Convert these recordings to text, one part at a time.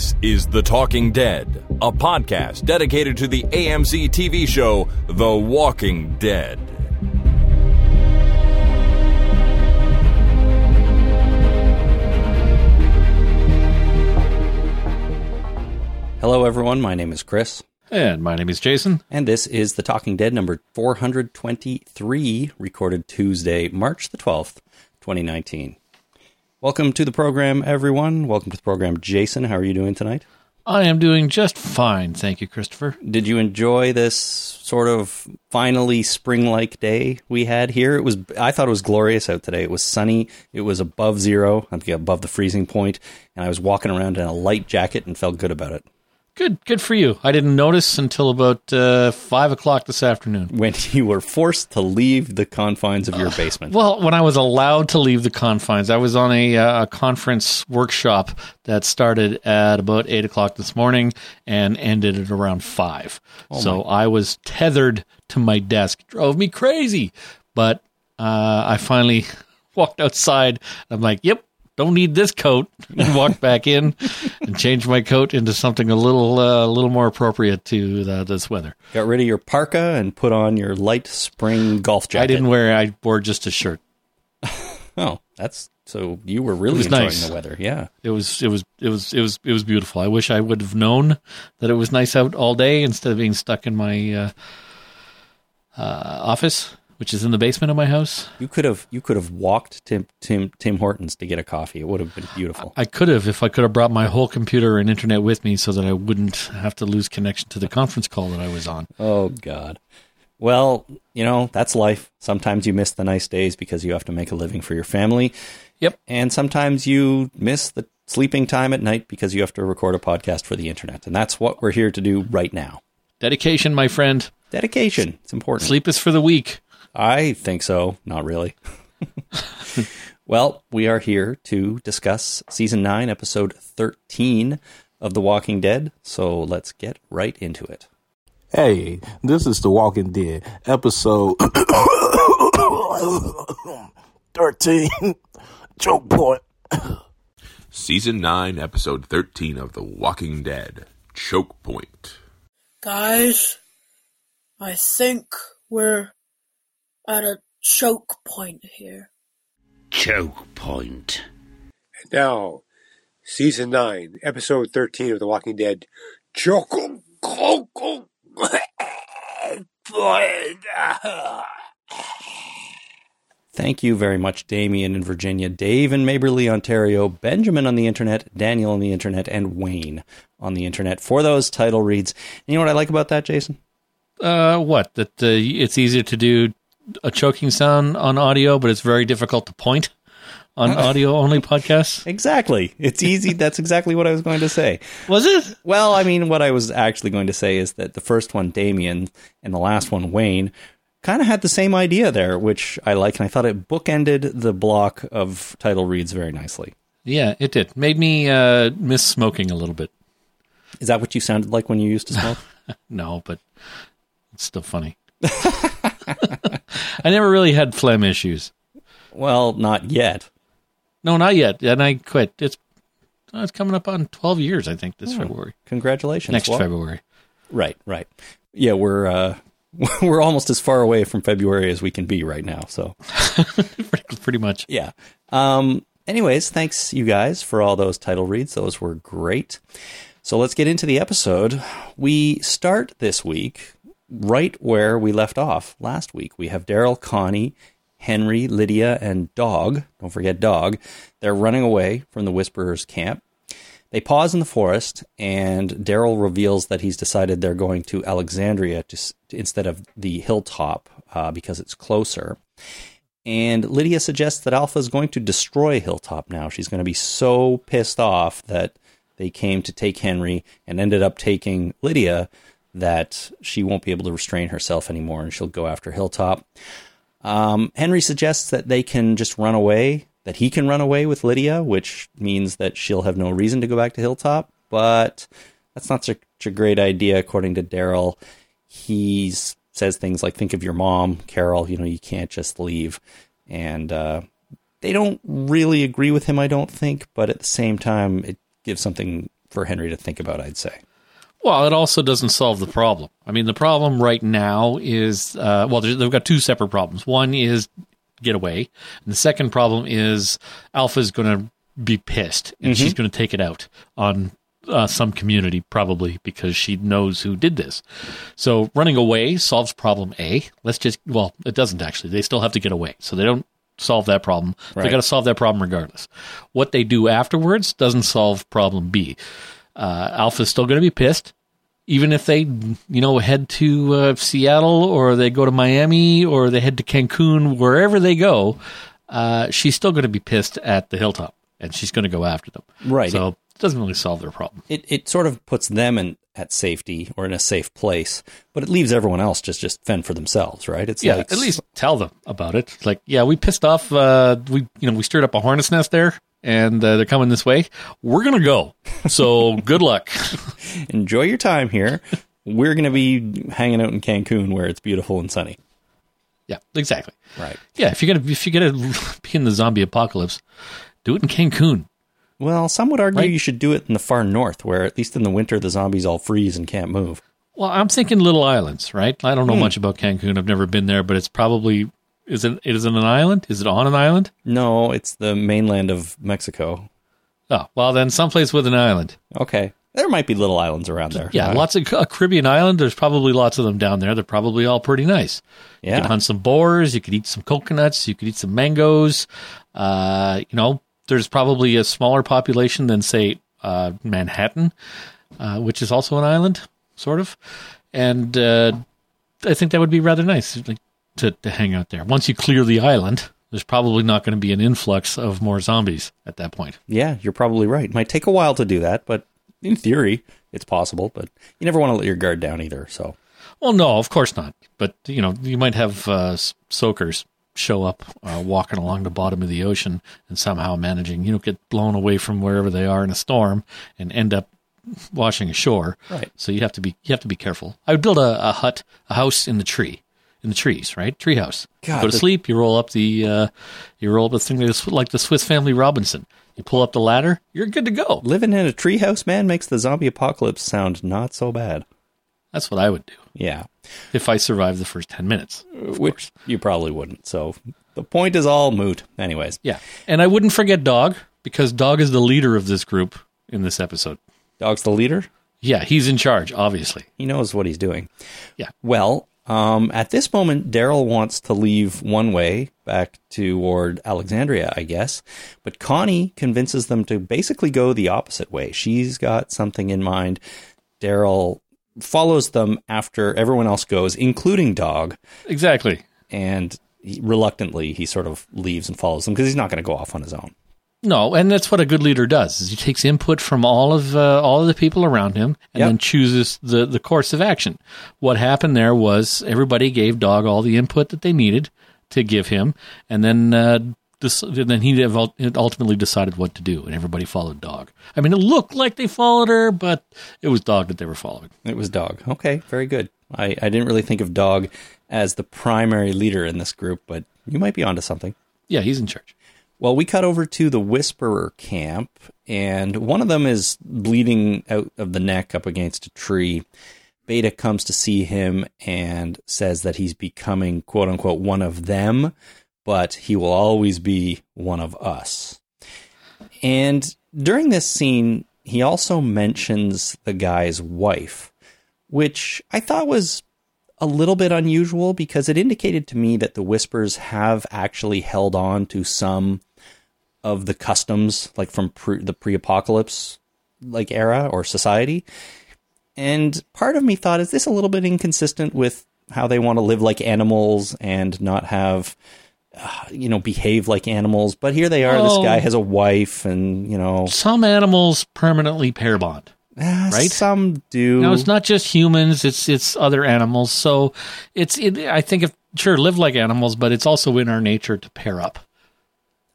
This is The Talking Dead, a podcast dedicated to the AMC TV show The Walking Dead. Hello, everyone. My name is Chris, And my name is Jason. and this is The Talking Dead number 423, recorded Tuesday, March the 12th, 2019. Welcome to the program, everyone. Welcome to the program, Jason. How are you doing tonight? I am doing just fine, thank you, Christopher. Did you enjoy this sort of finally spring-like day we had here? It was I thought it was glorious out today. It was sunny. It was above zero, I think above the freezing point, and I was walking around in a light jacket and felt good about it. Good, good for you. I didn't notice until about uh, five o'clock this afternoon. When you were forced to leave the confines of your basement. Well, when I was allowed to leave the confines, I was on a, uh, a conference workshop that started at about eight o'clock this morning and ended at around five. so I was tethered to my desk. It drove me crazy, but uh, I finally walked outside. I'm like, "Yep, don't need this coat." And walked back in and changed my coat into something a little, uh, a little more appropriate to the, this weather. Got rid of your parka and put on your light spring golf jacket. I didn't wear. I wore just a shirt. Oh, that's so you were really enjoying nice. the weather. Yeah. It was it was it was it was it was beautiful. I wish I would have known that it was nice out all day instead of being stuck in my uh, uh, office, which is in the basement of my house. You could have you could have walked to Tim Tim Hortons to get a coffee. It would have been beautiful. I could have if I could have brought my whole computer and internet with me, so that I wouldn't have to lose connection to the conference call that I was on. Oh God. Well, you know, that's life. Sometimes you miss the nice days because you have to make a living for your family. Yep. And sometimes you miss the sleeping time at night because you have to record a podcast for the internet. And that's what we're here to do right now. Dedication, my friend. Dedication. It's important. Sleep is for the weak. I think so. Not really. well, we are here to discuss season 9, episode 13 of The Walking Dead. So let's get right into it. Hey, this is The Walking Dead, episode 13. Choke point. Season 9, Episode 13 of The Walking Dead Choke Point. Guys, I think we're at a choke point here. choke point. Now, season nine, episode thirteen of The Walking Dead. Choke coco, Thank you very much, Damien in Virginia, Dave in Maberly, Ontario, Benjamin on the internet, Daniel on the internet, and Wayne on the internet for those title reads. And you know what I like about that, Jason? Uh, what? That uh, it's easier to do a choking sound on audio, but it's very difficult to point on audio only podcasts. Exactly. It's easy. That's exactly what I was going to say. Was it? Well, I mean, what I was actually going to say is that the first one, Damien, and the last one, Wayne, kind of had the same idea there, which I like, and I thought it bookended the block of title reads very nicely. Yeah, it did. Made me uh, miss smoking a little bit. Is that what you sounded like when you used to smoke? No, but it's still funny. I never really had phlegm issues. well, not yet. No, not yet. And I quit. It's oh, it's coming up on 12 years, I think, this February. Congratulations. Next Well, February. Right, right. Yeah, we're uh, we're almost as far away from February as we can be right now. So pretty, pretty much. yeah. Um. Anyways, thanks you guys for all those title reads. Those were great. So let's get into the episode. We start this week right where we left off last week. We have Daryl, Connie, Henry, Lydia, and Dog. Don't forget Dog. They're running away from the Whisperers camp. They pause in the forest, and Daryl reveals that he's decided they're going to Alexandria to, instead of the hilltop uh, because it's closer. And Lydia suggests that Alpha is going to destroy Hilltop now. She's going to be so pissed off that they came to take Henry and ended up taking Lydia that she won't be able to restrain herself anymore and she'll go after Hilltop. Um, Henry suggests that they can just run away, that he can run away with Lydia, which means that she'll have no reason to go back to Hilltop. But that's not such a great idea, according to Daryl. He says things like, think of your mom, Carol, you know, you can't just leave. And uh, they don't really agree with him, I don't think, but at the same time, it gives something for Henry to think about, I'd say. Well, it also doesn't solve the problem. I mean, the problem right now is uh, well, they've got two separate problems. One is get away, and the second problem is Alpha's going to be pissed, and she's going to take it out on uh, some community, probably because she knows who did this. So running away solves problem A. Let's just well, it doesn't actually. They still have to get away, so they don't solve that problem. They Right. got to solve that problem regardless. What they do afterwards doesn't solve problem B. Uh, Alpha's still going to be pissed, even if they, you know, head to uh, Seattle or they go to Miami or they head to Cancun, wherever they go. Uh, she's still going to be pissed at the hilltop, and she's going to go after them. Right. So it doesn't really solve their problem. It it sort of puts them in at safety or in a safe place, but it leaves everyone else just just fend for themselves, right? It's Yeah, like at least tell them about it. It's like, yeah, we pissed off. Uh, we, you know, we stirred up a hornet's nest there, and uh, they're coming this way. We're gonna go. So good luck. enjoy your time here. We're going to be hanging out in Cancun where it's beautiful and sunny. yeah, exactly. Right. Yeah, if you're gonna if you're gonna be in the zombie apocalypse, do it in Cancun. Well, some would argue Right. you should do it in the far north, where at least in the winter the zombies all freeze and can't move. Well, I'm thinking little islands, right? I don't know much about Cancun. I've never been there, but it's probably is it is it an island? Is it on an island? No, it's the mainland of Mexico. Oh, well then someplace with an island. Okay, there might be little islands around there. Yeah, Uh, lots of a Caribbean island. There's probably lots of them down there. They're probably all pretty nice. You Yeah. could hunt some boars. You could eat some coconuts. You could eat some mangoes. Uh, you know, there's probably a smaller population than say uh, Manhattan, uh, which is also an island, sort of. And uh, I think that would be rather nice like, to to hang out there. Once you clear the island, there's probably not going to be an influx of more zombies at that point. Yeah, you're probably right. It Might take a while to do that, but in theory, it's possible. But you never want to let your guard down either. So Well, no, of course not. But you know, you might have uh, soakers show up uh, walking along the bottom of the ocean and somehow managing, you know, get blown away from wherever they are in a storm and end up washing ashore. Right. So you have to be you have to be careful. I would build a, a hut, a house in the tree, in the trees, right? Tree house. Go to the- sleep. You roll up the uh, you roll up the thing like the Swiss Family Robinson. You pull up the ladder. You're good to go. living in a treehouse, man, makes the zombie apocalypse sound not so bad. That's what I would do Yeah, if I survive the first ten minutes. which you probably wouldn't. So the point is all moot. Anyways, Yeah. And I wouldn't forget Dog because Dog is the leader of this group in this episode. dog's the leader. Yeah, he's in charge, obviously. He knows what he's doing. Yeah. Well, um, at this moment, Daryl wants to leave one way back toward Alexandria, I guess, but Connie convinces them to basically go the opposite way. She's got something in mind. Daryl follows them after everyone else goes, including Dog, Exactly. and he, reluctantly he sort of leaves and follows them because he's not going to go off on his own. No, and that's what a good leader does. Is he takes input from all of uh, all of the people around him and Yep. then chooses the the course of action. What happened there was everybody gave Dog all the input that they needed to give him, and then uh, this, then he ultimately decided what to do, and everybody followed Dog. I mean, it looked like they followed her, but it was Dog that they were following. It was Dog. Okay, very good. I, I didn't really think of Dog as the primary leader in this group, but you might be onto something. Yeah, he's in charge. Well, we cut over to the Whisperer camp, and one of them is bleeding out of the neck up against a tree. Beta comes to see him and says that he's becoming, quote unquote, one of them, but he will always be one of us. And during this scene, he also mentions the guy's wife, which I thought was a little bit unusual because it indicated to me that the Whispers have actually held on to some of the customs, like from pre- the pre-apocalypse like era or society. And part of me thought, is this a little bit inconsistent with how they want to live like animals and not have, uh, you know, behave like animals? But here they are. Well- this guy has a wife, and you know, Some animals permanently pair bond. ah, right? Some do. No, it's not just humans; it's it's other animals. So it's it, I think if sure live like animals, but it's also in our nature to pair up.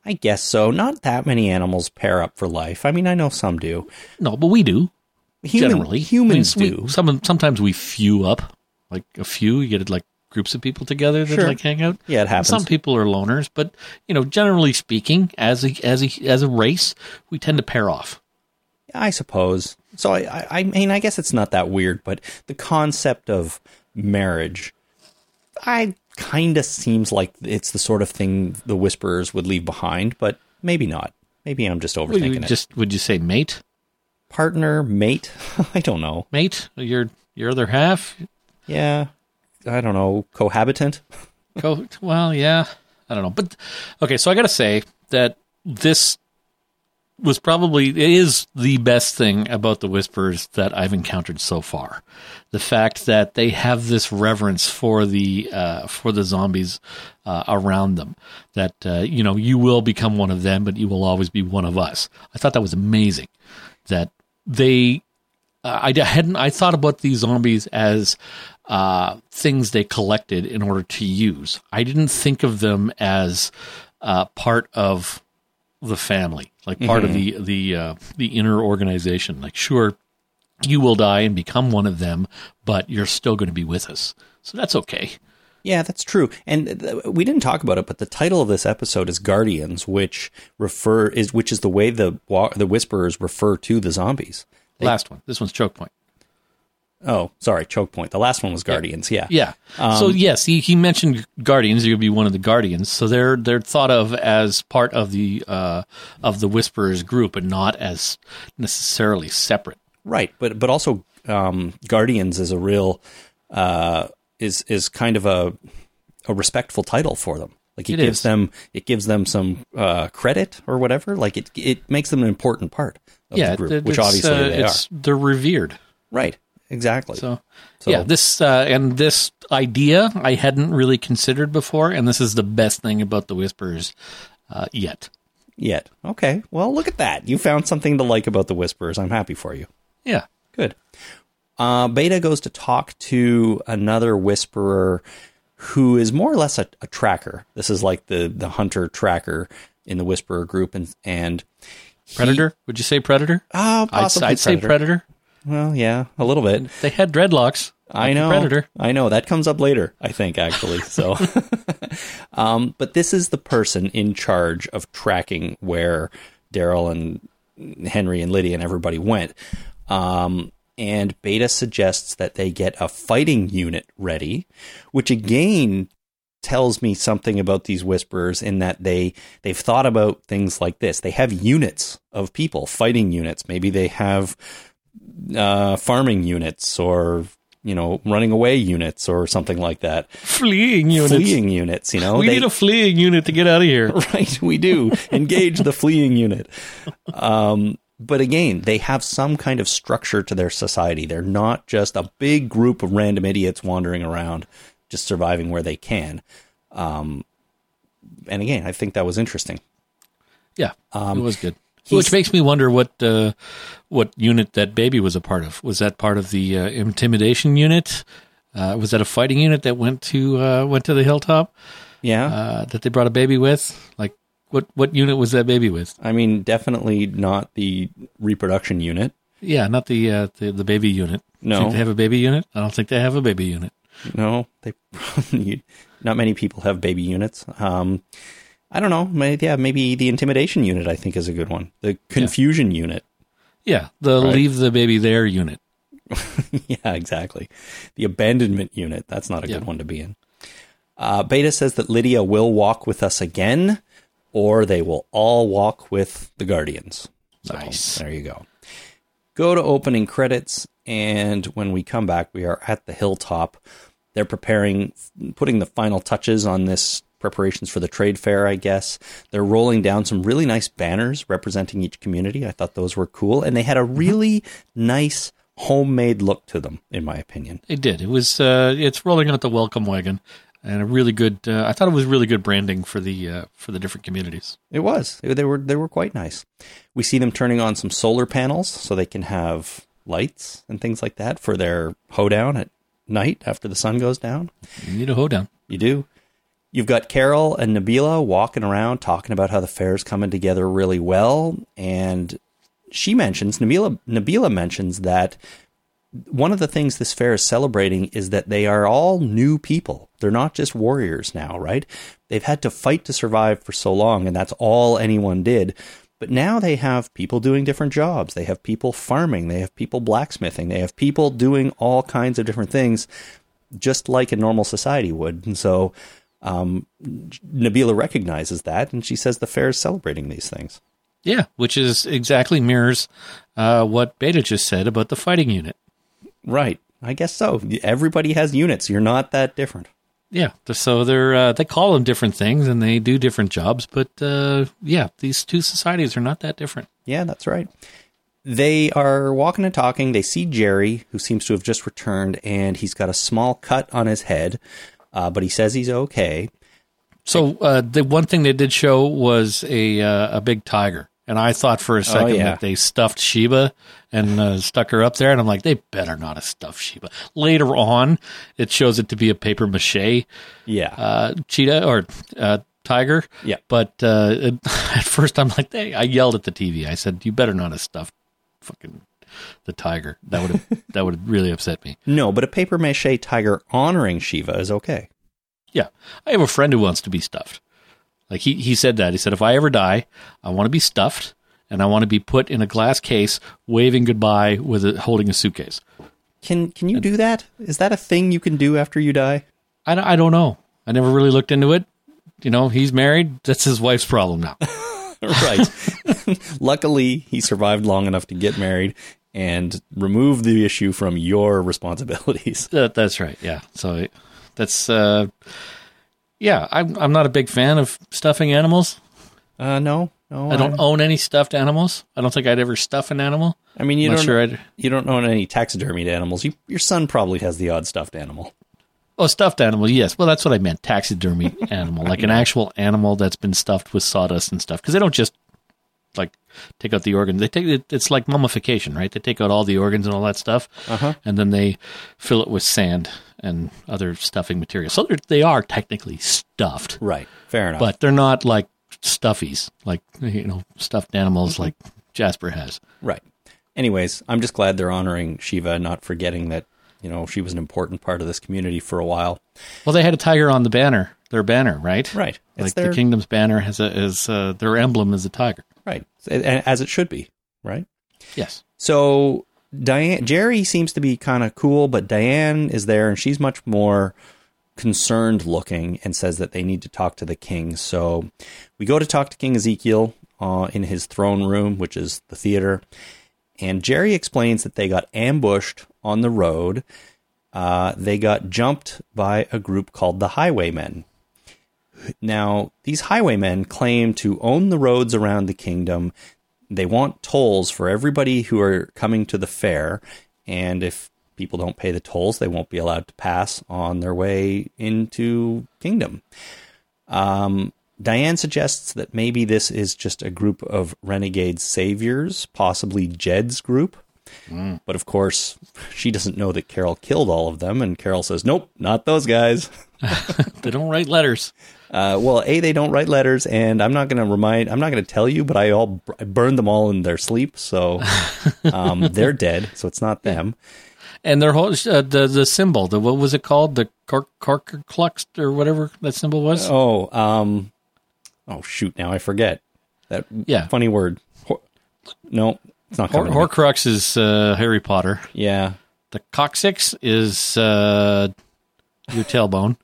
I guess so. Not that many animals pair up for life. I mean, I know some do. No, but we do Human, generally. humans I mean, we- do. some sometimes we few up, like a few. You get like groups of people together that Sure. like hang out. Yeah, it happens. Some people are loners, but you know, generally speaking, as a as a as a race, we tend to pair off. I suppose. So I, I, I mean, I guess it's not that weird, but the concept of marriage, I kind of seems like it's the sort of thing the Whisperers would leave behind, but maybe not. Maybe I'm just Would overthinking you it. just would you say mate? Partner, mate, I don't know. Mate, your your other half? Yeah, I don't know. Cohabitant. Co- well, yeah, I don't know, but okay. So I got to say that this was probably it is the best thing about the whispers that I've encountered so far. The fact that they have this reverence for the uh, for the zombies uh, around them. That uh, you know you will become one of them, but you will always be one of us. I thought that was amazing. That they uh, I hadn't. I thought about these zombies as uh, things they collected in order to use. I didn't think of them as uh, part of the family, like part of the the uh, the inner organization. Like, sure, you will die and become one of them, but you're still going to be with us, so that's okay. Yeah, that's true. And th- we didn't talk about it, but the title of this episode is Guardians, which refer is which is the way the the Whisperers refer to the zombies. Last one. This one's choke point. Oh, sorry, choke point. The last one was Guardians. Yeah. Yeah. so yes, he, he mentioned Guardians. You'll be one of the Guardians. So they're they're thought of as part of the uh, of the Whisperers group, but not as necessarily separate. Right, but but also um, Guardians is a real uh, is is kind of a a respectful title for them. Like it, It gives is. them it gives them some uh, credit or whatever. Like it it makes them an important part of yeah, the group, which obviously uh, they are. They're revered. Right, exactly. So, So- yeah, this uh, and this idea I hadn't really considered before, and this is the best thing about the Whispers uh, yet. Yet, okay. Well, look at that. You found something to like about the whispers. I'm happy for you. Yeah, Good. Uh, Beta goes to talk to another whisperer who is more or less a, a tracker. This is like the, the hunter tracker in the whisperer group, and and he- Predator. Would you say Predator? Ah, I'd, possibly I'd say Predator. Well, yeah, a little bit. They had dreadlocks. I like know. Predator. I know that comes up later. I think actually. So, um, but this is the person in charge of tracking where Daryl and Henry and Lydia and everybody went. Um, and Beta suggests that they get a fighting unit ready, which again tells me something about these whisperers in that they they've thought about things like this. They have units of people, fighting units. Maybe they have uh, farming units or you know running away units or something like that. Fleeing units. Fleeing units, you know. we They- need a fleeing unit to get out of here. right, we do engage the fleeing unit. Um, but again, they have some kind of structure to their society. They're not just a big group of random idiots wandering around, just surviving where they can. Um, and again, I think that was interesting. Yeah, Um, it was good. Which makes me wonder what uh, what unit that baby was a part of. Was that part of the uh, intimidation unit? Uh, was that a fighting unit that went to uh, went to the hilltop Yeah, uh, that they brought a baby with? Like what what unit was that baby with? I mean, definitely not the reproduction unit. Yeah, not the uh, the, the baby unit. No. Think they have a baby unit? I don't think they have a baby unit. No, they not many people have baby units. Um, I don't know. Maybe, yeah, maybe the intimidation unit. I think is a good one. The confusion unit. Yeah, the Right. leave the baby there unit. yeah, exactly. The abandonment unit. That's not a Yeah. good one to be in. Uh, Beta says that Lydia will walk with us again, or they will all walk with the Guardians. So, Nice. There you go. Go to opening credits, and when we come back, we are at the hilltop. They're preparing, putting the final touches on this preparations for the trade fair, I guess. They're rolling down some really nice banners representing each community. I thought those were cool, and they had a really nice homemade look to them, in my opinion. They did. It was uh, it's rolling out the welcome wagon, and a really good. Uh, I thought it was really good branding for the uh, for the different communities. It was. They were they were quite nice. We see them turning on some solar panels so they can have lights and things like that for their hoedown at night after the sun goes down. You need a hoedown. You do. You've got Carol and Nabila walking around talking about how the fair's coming together really well. And she mentions, Nabila, Nabila mentions that one of the things this fair is celebrating is that they are all new people. They're not just warriors now, right? They've had to fight to survive for so long, and that's all anyone did. But now they have people doing different jobs. They have people farming. They have people blacksmithing. They have people doing all kinds of different things, just like a normal society would. And so um, Nabila recognizes that, and she says the fair is celebrating these things. Yeah, which is exactly mirrors uh, what Beta just said about the fighting unit. Right. I guess so. Everybody has units. You're not that different. Yeah, so they're uh, they call them different things and they do different jobs, but uh, yeah, these two societies are not that different. Yeah, that's right. They are walking and talking. They see Jerry, who seems to have just returned, and he's got a small cut on his head, uh, but he says he's okay. So uh, the one thing they did show was a uh, a big tiger, and I thought for a second yeah. that they stuffed Shiva and uh, stuck her up there, and I'm like, they better not have stuffed Shiva. Later on, it shows it to be a paper mache Yeah. uh, cheetah or uh, tiger. Yeah. But uh, it, at first, I'm like, hey, I yelled at the TV. I said, you better not have stuffed fucking the tiger. That would have that would have really upset me. no, but a paper mache tiger honoring Shiva is okay. Yeah, I have a friend who wants to be stuffed. Like he he said that he said if I ever die, I want to be stuffed and I want to be put in a glass case, waving goodbye with a, holding a suitcase. Can can you do that? Is that a thing you can do after you die? I, don't- I don't know. I never really looked into it. You know, he's married. That's his wife's problem now. right. Luckily, he survived long enough to get married and remove the issue from your responsibilities. That, that's right. Yeah. So that's uh, yeah. I'm I'm not a big fan of stuffing animals. Uh, no, no. I don't I'm- own any stuffed animals. I don't think I'd ever stuff an animal. I mean, you don't. sure You don't own any taxidermied animals. You, your son probably has the odd stuffed animal. Oh, stuffed animal. Yes. Well, that's what I meant. Taxidermy animal, like an actual animal that's been stuffed with sawdust and stuff. Because they don't just like take out the organs. They take it. It's like mummification, right? They take out all the organs and all that stuff, Uh-huh. and then they fill it with sand and other stuffing material. So they're, they are technically stuffed, Right. Fair enough. but they're not like stuffies, like you know, stuffed animals like Jasper has. Right. Anyways, I'm just glad they're honoring Shiva, not forgetting that you know she was an important part of this community for a while. Well, they had a tiger on the banner, their banner, right? Right. It's Like their the kingdom's banner has a is uh, their emblem is a tiger. Right, as it should be. Right. Yes. So Diane, Jerry seems to be kind of cool, but Diane is there, and she's much more concerned looking, and says that they need to talk to the king. So we go to talk to King Ezekiel uh, in his throne room, which is the theater, and Jerry explains that they got ambushed on the road. Uh, they got jumped by a group called the Highwaymen. Now, these highwaymen claim to own the roads around the kingdom. They want tolls for everybody who are coming to the fair, and if people don't pay the tolls, they won't be allowed to pass on their way into kingdom. Um, Diane suggests that maybe this is just a group of renegade saviors, possibly Jed's group. But of course, she doesn't know that Carol killed all of them, and Carol says, "Nope, not those guys." They don't write letters. Uh, well, a they don't write letters, and I'm not going to remind. I'm not going to tell you, but I all I burned them all in their sleep, so um, they're dead. So it's not them. And their whole uh, the the symbol, the what was it called? The cork clux or whatever that symbol was. Oh, um, oh shoot! Now I forget that Yeah. funny word. Hor- no, it's not Hor- coming. Horcrux is uh, Harry Potter. yeah, The coccyx is uh, your tailbone.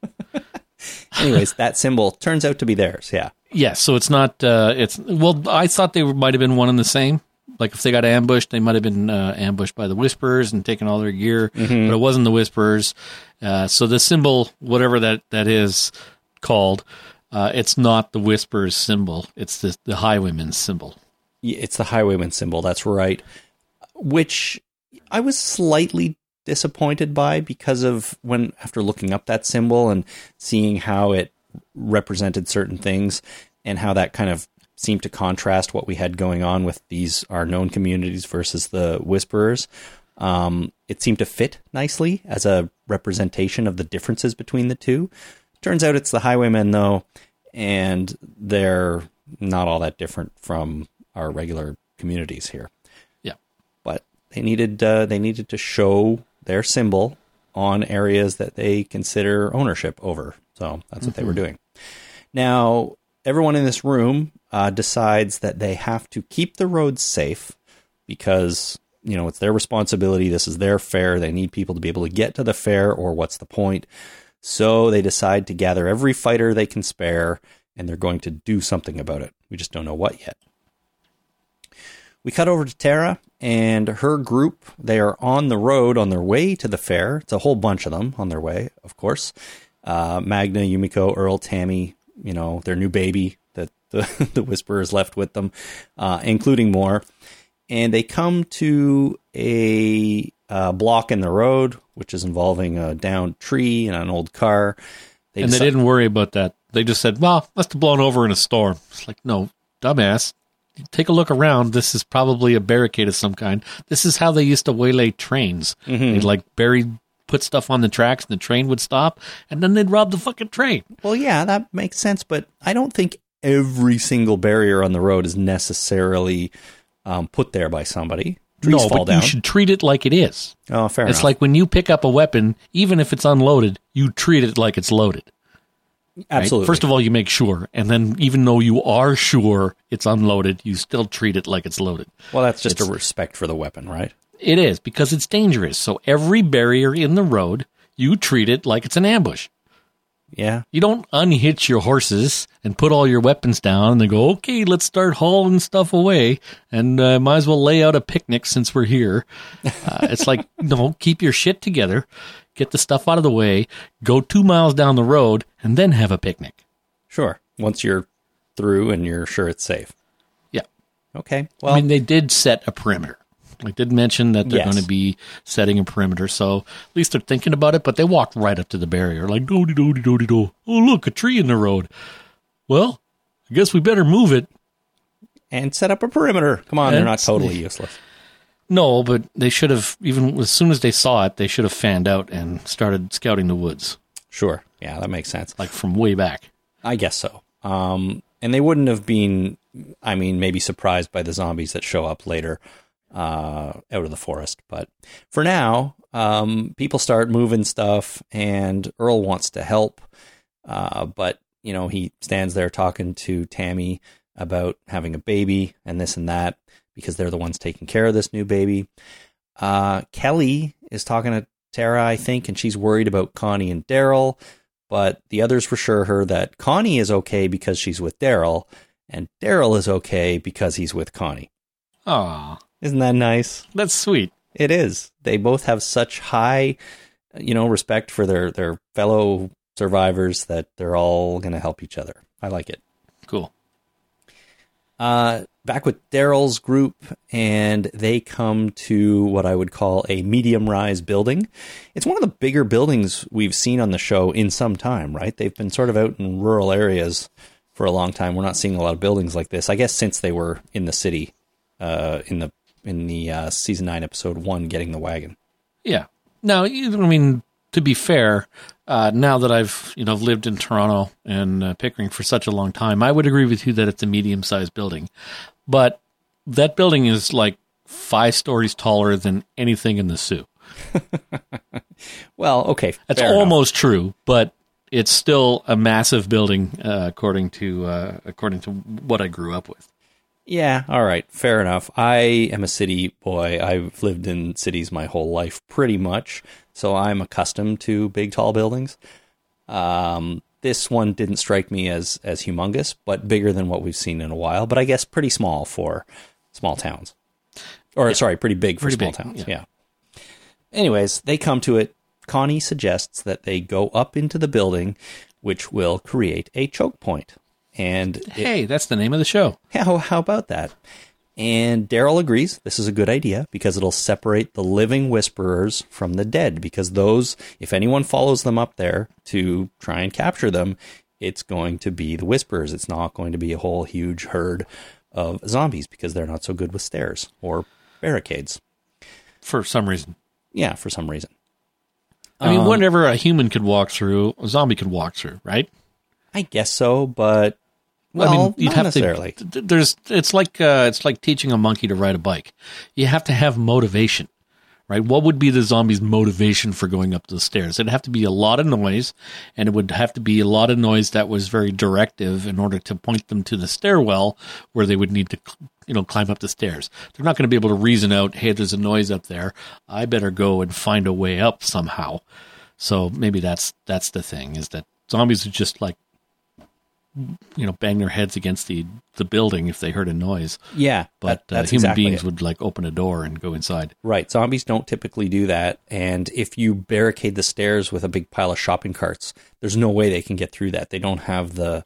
Anyways, that symbol turns out to be theirs. Yeah. Yes, so it's not. Uh, it's well, I thought they might have been one and the same. Like if they got ambushed, they might have been uh, ambushed by the Whisperers and taken all their gear, but it wasn't the Whisperers. Uh, so the symbol, whatever that that is called, uh, it's not the Whisperers symbol. It's the the Highwayman's symbol. It's the highwayman symbol. That's right. Which I was slightly disappointed by because of when after looking up that symbol and seeing how it represented certain things and how that kind of seemed to contrast what we had going on with these our known communities versus the whisperers. Um, it seemed to fit nicely as a representation of the differences between the two. Turns out it's the highwaymen though, and they're not all that different from our regular communities here. Yeah. But they needed uh, they needed to show their symbol on areas that they consider ownership over. So that's what they were doing. Now, everyone in this room uh, decides that they have to keep the roads safe because you know it's their responsibility. This is their fair. They need people to be able to get to the fair, or what's the point? So they decide to gather every fighter they can spare, and they're going to do something about it. We just don't know what yet. We cut over to Tara and her group. They are on the road on their way to the fair. It's a whole bunch of them on their way, of course. Uh, Magna, Yumiko, Earl, Tammy, you know, their new baby that the, the Whisperers left with them, uh, including more. And they come to a uh, block in the road, which is involving a downed tree and an old car. They and they didn't worry about that. They just said, well, must have blown over in a storm. It's like, no, dumbass take a look around. This is probably a barricade of some kind. This is how they used to waylay trains. Mm-hmm. They'd like bury, put stuff on the tracks, and the train would stop, and then they'd rob the fucking train. Well, yeah, that makes sense, but I don't think every single barrier on the road is necessarily um, put there by somebody. Trees no, but down. you should treat it like it is. Oh, fair it's enough. like when you pick up a weapon, even if it's unloaded, you treat it like it's loaded. Absolutely. Right? First of all, you make sure, and then even though you are sure it's unloaded, you still treat it like it's loaded. Well, that's just it's, a respect for the weapon, right? It is because it's dangerous. So every barrier in the road, you treat it like it's an ambush. Yeah. You don't unhitch your horses and put all your weapons down and then go, okay, let's start hauling stuff away and uh, might as well lay out a picnic since we're here. Uh, it's like, no, keep your shit together get the stuff out of the way, go two miles down the road, and then have a picnic. Sure. Once you're through and you're sure it's safe. Yeah. Okay. Well, I mean, they did set a perimeter. I did mention that they're yes. going to be setting a perimeter, so at least they're thinking about it. But they walked right up to the barrier, like do do do do do. Oh, look, a tree in the road. Well, I guess we better move it and set up a perimeter. Come on, and they're not totally useless. No, but they should have even as soon as they saw it, they should have fanned out and started scouting the woods. Sure. Yeah, that makes sense. Like from way back. I guess so. Um, and they wouldn't have been, I mean, maybe surprised by the zombies that show up later uh, out of the forest. But for now, um, people start moving stuff, and Earl wants to help. Uh, but, you know, he stands there talking to Tammy about having a baby and this and that because they're the ones taking care of this new baby. Uh, Kelly is talking to Tara, I think, and she's worried about Connie and Daryl, but the others reassure her that Connie is okay because she's with Daryl, and Daryl is okay because he's with Connie. Aw. Isn't that nice? That's sweet. It is. They both have such high, you know, respect for their, their fellow survivors that they're all going to help each other. I like it. Cool. Uh, back with Daryl's group, and they come to what I would call a medium rise building. It's one of the bigger buildings we've seen on the show in some time, right? They've been sort of out in rural areas for a long time. We're not seeing a lot of buildings like this, I guess, since they were in the city uh, in the in the uh, season nine episode one, getting the wagon. Yeah. Now, I mean, to be fair, uh, now that I've you know lived in Toronto and uh, Pickering for such a long time, I would agree with you that it's a medium sized building, but that building is like five stories taller than anything in the Soo. well, okay, that's almost true, but it's still a massive building uh, according to uh, according to what I grew up with. Yeah, all right, fair enough. I am a city boy. I've lived in cities my whole life, pretty much so I'm accustomed to big, tall buildings. Um, this one didn't strike me as as humongous, but bigger than what we've seen in a while. But I guess pretty small for small towns, or yeah. sorry, pretty big for pretty small big, towns. Yeah. yeah. Anyways, they come to it. Connie suggests that they go up into the building, which will create a choke point. And hey, it, that's the name of the show. How how about that? And Daryl agrees this is a good idea because it'll separate the living whisperers from the dead. Because those, if anyone follows them up there to try and capture them, it's going to be the whisperers. It's not going to be a whole huge herd of zombies because they're not so good with stairs or barricades. For some reason. Yeah, for some reason. I mean, um, whatever a human could walk through, a zombie could walk through, right? I guess so, but well, I mean, you'd have necessarily. to. There's, it's like, uh, it's like teaching a monkey to ride a bike. You have to have motivation, right? What would be the zombie's motivation for going up the stairs? It'd have to be a lot of noise, and it would have to be a lot of noise that was very directive in order to point them to the stairwell where they would need to, you know, climb up the stairs. They're not going to be able to reason out, hey, there's a noise up there. I better go and find a way up somehow. So maybe that's that's the thing is that zombies are just like you know bang their heads against the the building if they heard a noise. Yeah, But that- uh, human exactly beings it. would like open a door and go inside. Right. Zombies don't typically do that. And if you barricade the stairs with a big pile of shopping carts, there's no way they can get through that. They don't have the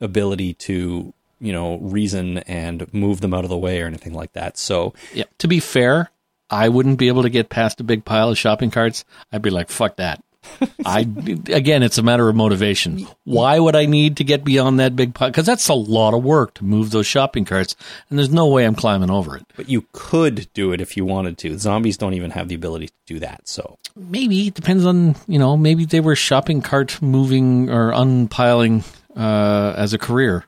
ability to, you know, reason and move them out of the way or anything like that. So, Yeah. To be fair, I wouldn't be able to get past a big pile of shopping carts. I'd be like, fuck that. I again, it's a matter of motivation. Why would I need to get beyond that big pile? Because that's a lot of work to move those shopping carts, and there's no way I'm climbing over it. but you could do it if you wanted to. Zombies don't even have the ability to do that. So, Maybe it depends on you know. Maybe they were shopping cart moving or unpiling uh, as a career.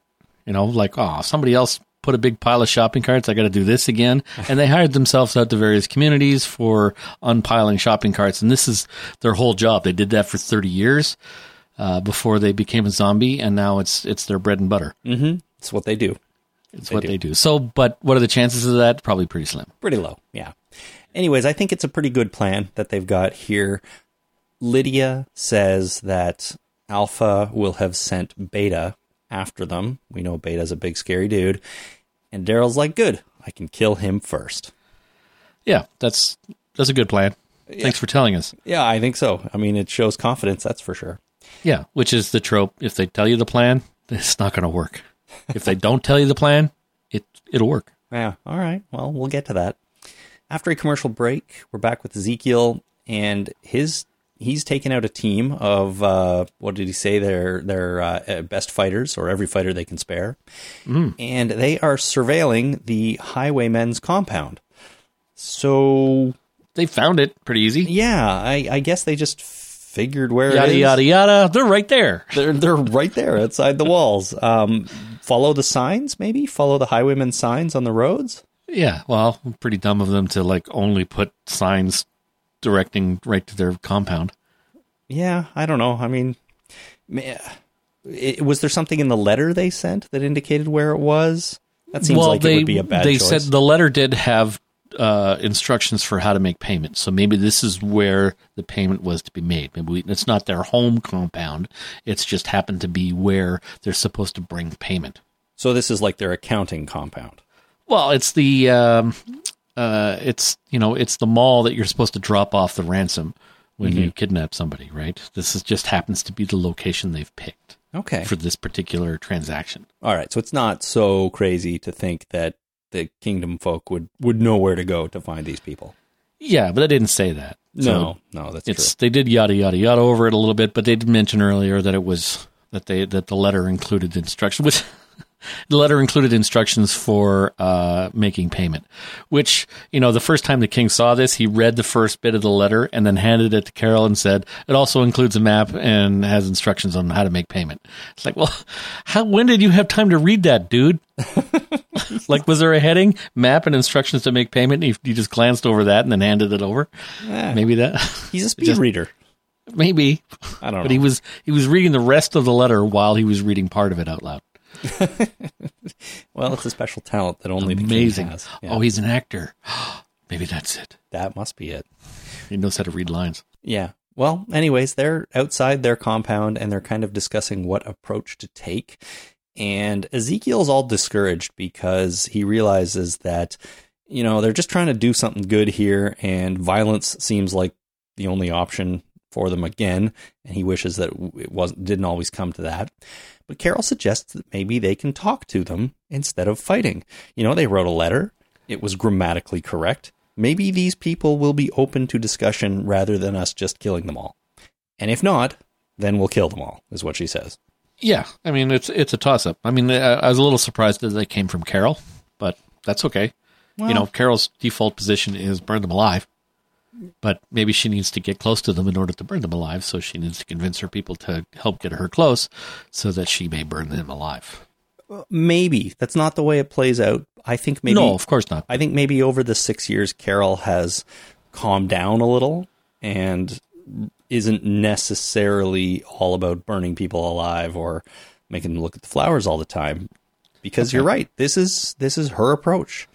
You know, like oh, somebody else put a big pile of shopping carts. I got to do this again, and they hired themselves out to various communities for unpiling shopping carts, and this is their whole job. They did that for thirty years uh, before they became a zombie, and now it's it's their bread and butter. it's what they do. It's They what do. they do. So, but what are the chances of that? Probably pretty slim. Pretty low, yeah. Anyways, I think it's a pretty good plan that they've got here. Lydia says that Alpha will have sent Beta after them. We know Beta's a big scary dude. And Daryl's like, good, I can kill him first. Yeah, that's that's a good plan. Thanks for telling us. Yeah, I think so. I mean, it shows confidence, that's for sure. Yeah, which is the trope. If they tell you the plan, it's not going to work. If they don't tell you the plan, it it'll work. Yeah, all right. Well, we'll get to that. After a commercial break, we're back with Ezekiel and his he's taken out a team of uh, what did he say? Their their uh, best fighters or every fighter they can spare, and they are surveilling the Highwaymen's compound. So They found it pretty easy. yeah, I, I guess they just figured where Yada is. yada yada. They're right there. They're they're right there outside the walls. Um, follow the signs, maybe follow the highwaymen signs on the roads. Yeah. Well, pretty dumb of them to like only put signs directing right to their compound. Yeah, I don't know. I mean, was there something in the letter they sent that indicated where it was? That seems well, like they it would be a bad they choice. said the letter did have uh, instructions for how to make payment. So maybe this is where the payment was to be made. Maybe we, it's not their home compound. It's just happened to be where they're supposed to bring payment. so this is like their accounting compound. Well, it's the um, uh, it's you know it's the mall that you're supposed to drop off the ransom when you kidnap somebody, right? This is just happens to be the location they've picked Okay. for this particular transaction. All right. So it's not so crazy to think that the kingdom folk would, would know where to go to find these people. Yeah, but I didn't say that. No, no, that's it's they did yada yada yada over it a little bit, but they did mention earlier that it was that they that the letter included instructions. Which the letter included instructions for uh, making payment. Which you know, the first time the king saw this, he read the first bit of the letter and then handed it to Carol and said, "It also includes a map and has instructions on how to make payment." It's like, well, how when did you have time to read that, dude? like, was there a heading, map, and instructions to make payment? And you, you just glanced over that and then handed it over. true. Maybe that. He's a speed just- reader. Maybe, I don't know. but he was he was reading the rest of the letter while he was reading part of it out loud. well, it's a special talent that only the Amazing. has. Yeah, Oh, he's an actor. Maybe that's it. that must be it. He knows how to read lines. Yeah. Well, anyways, they're outside their compound and they're kind of discussing what approach to take. And Ezekiel's all discouraged because he realizes that, you know, they're just trying to do something good here and violence seems like the only option for them again. And he wishes that it wasn't, didn't always come to that. But Carol suggests that maybe they can talk to them instead of fighting. You know, they wrote a letter. It was grammatically correct. Maybe these people will be open to discussion rather than us just killing them all. And if not, then we'll kill them all, is what she says. Yeah, I mean it's it's a toss up. I mean, I, I was a little surprised that they came from Carol, but that's okay. you know, Carol's default position is burn them alive, but maybe she needs to get close to them in order to burn them alive. So she needs to convince her people to help get her close, so that she may burn them alive. Maybe. That's not the way it plays out. I think maybe. no, of course not. I think maybe over the six years, Carol has calmed down a little and isn't necessarily all about burning people alive or making them look at the flowers all the time. Because you're right, this is this is her approach.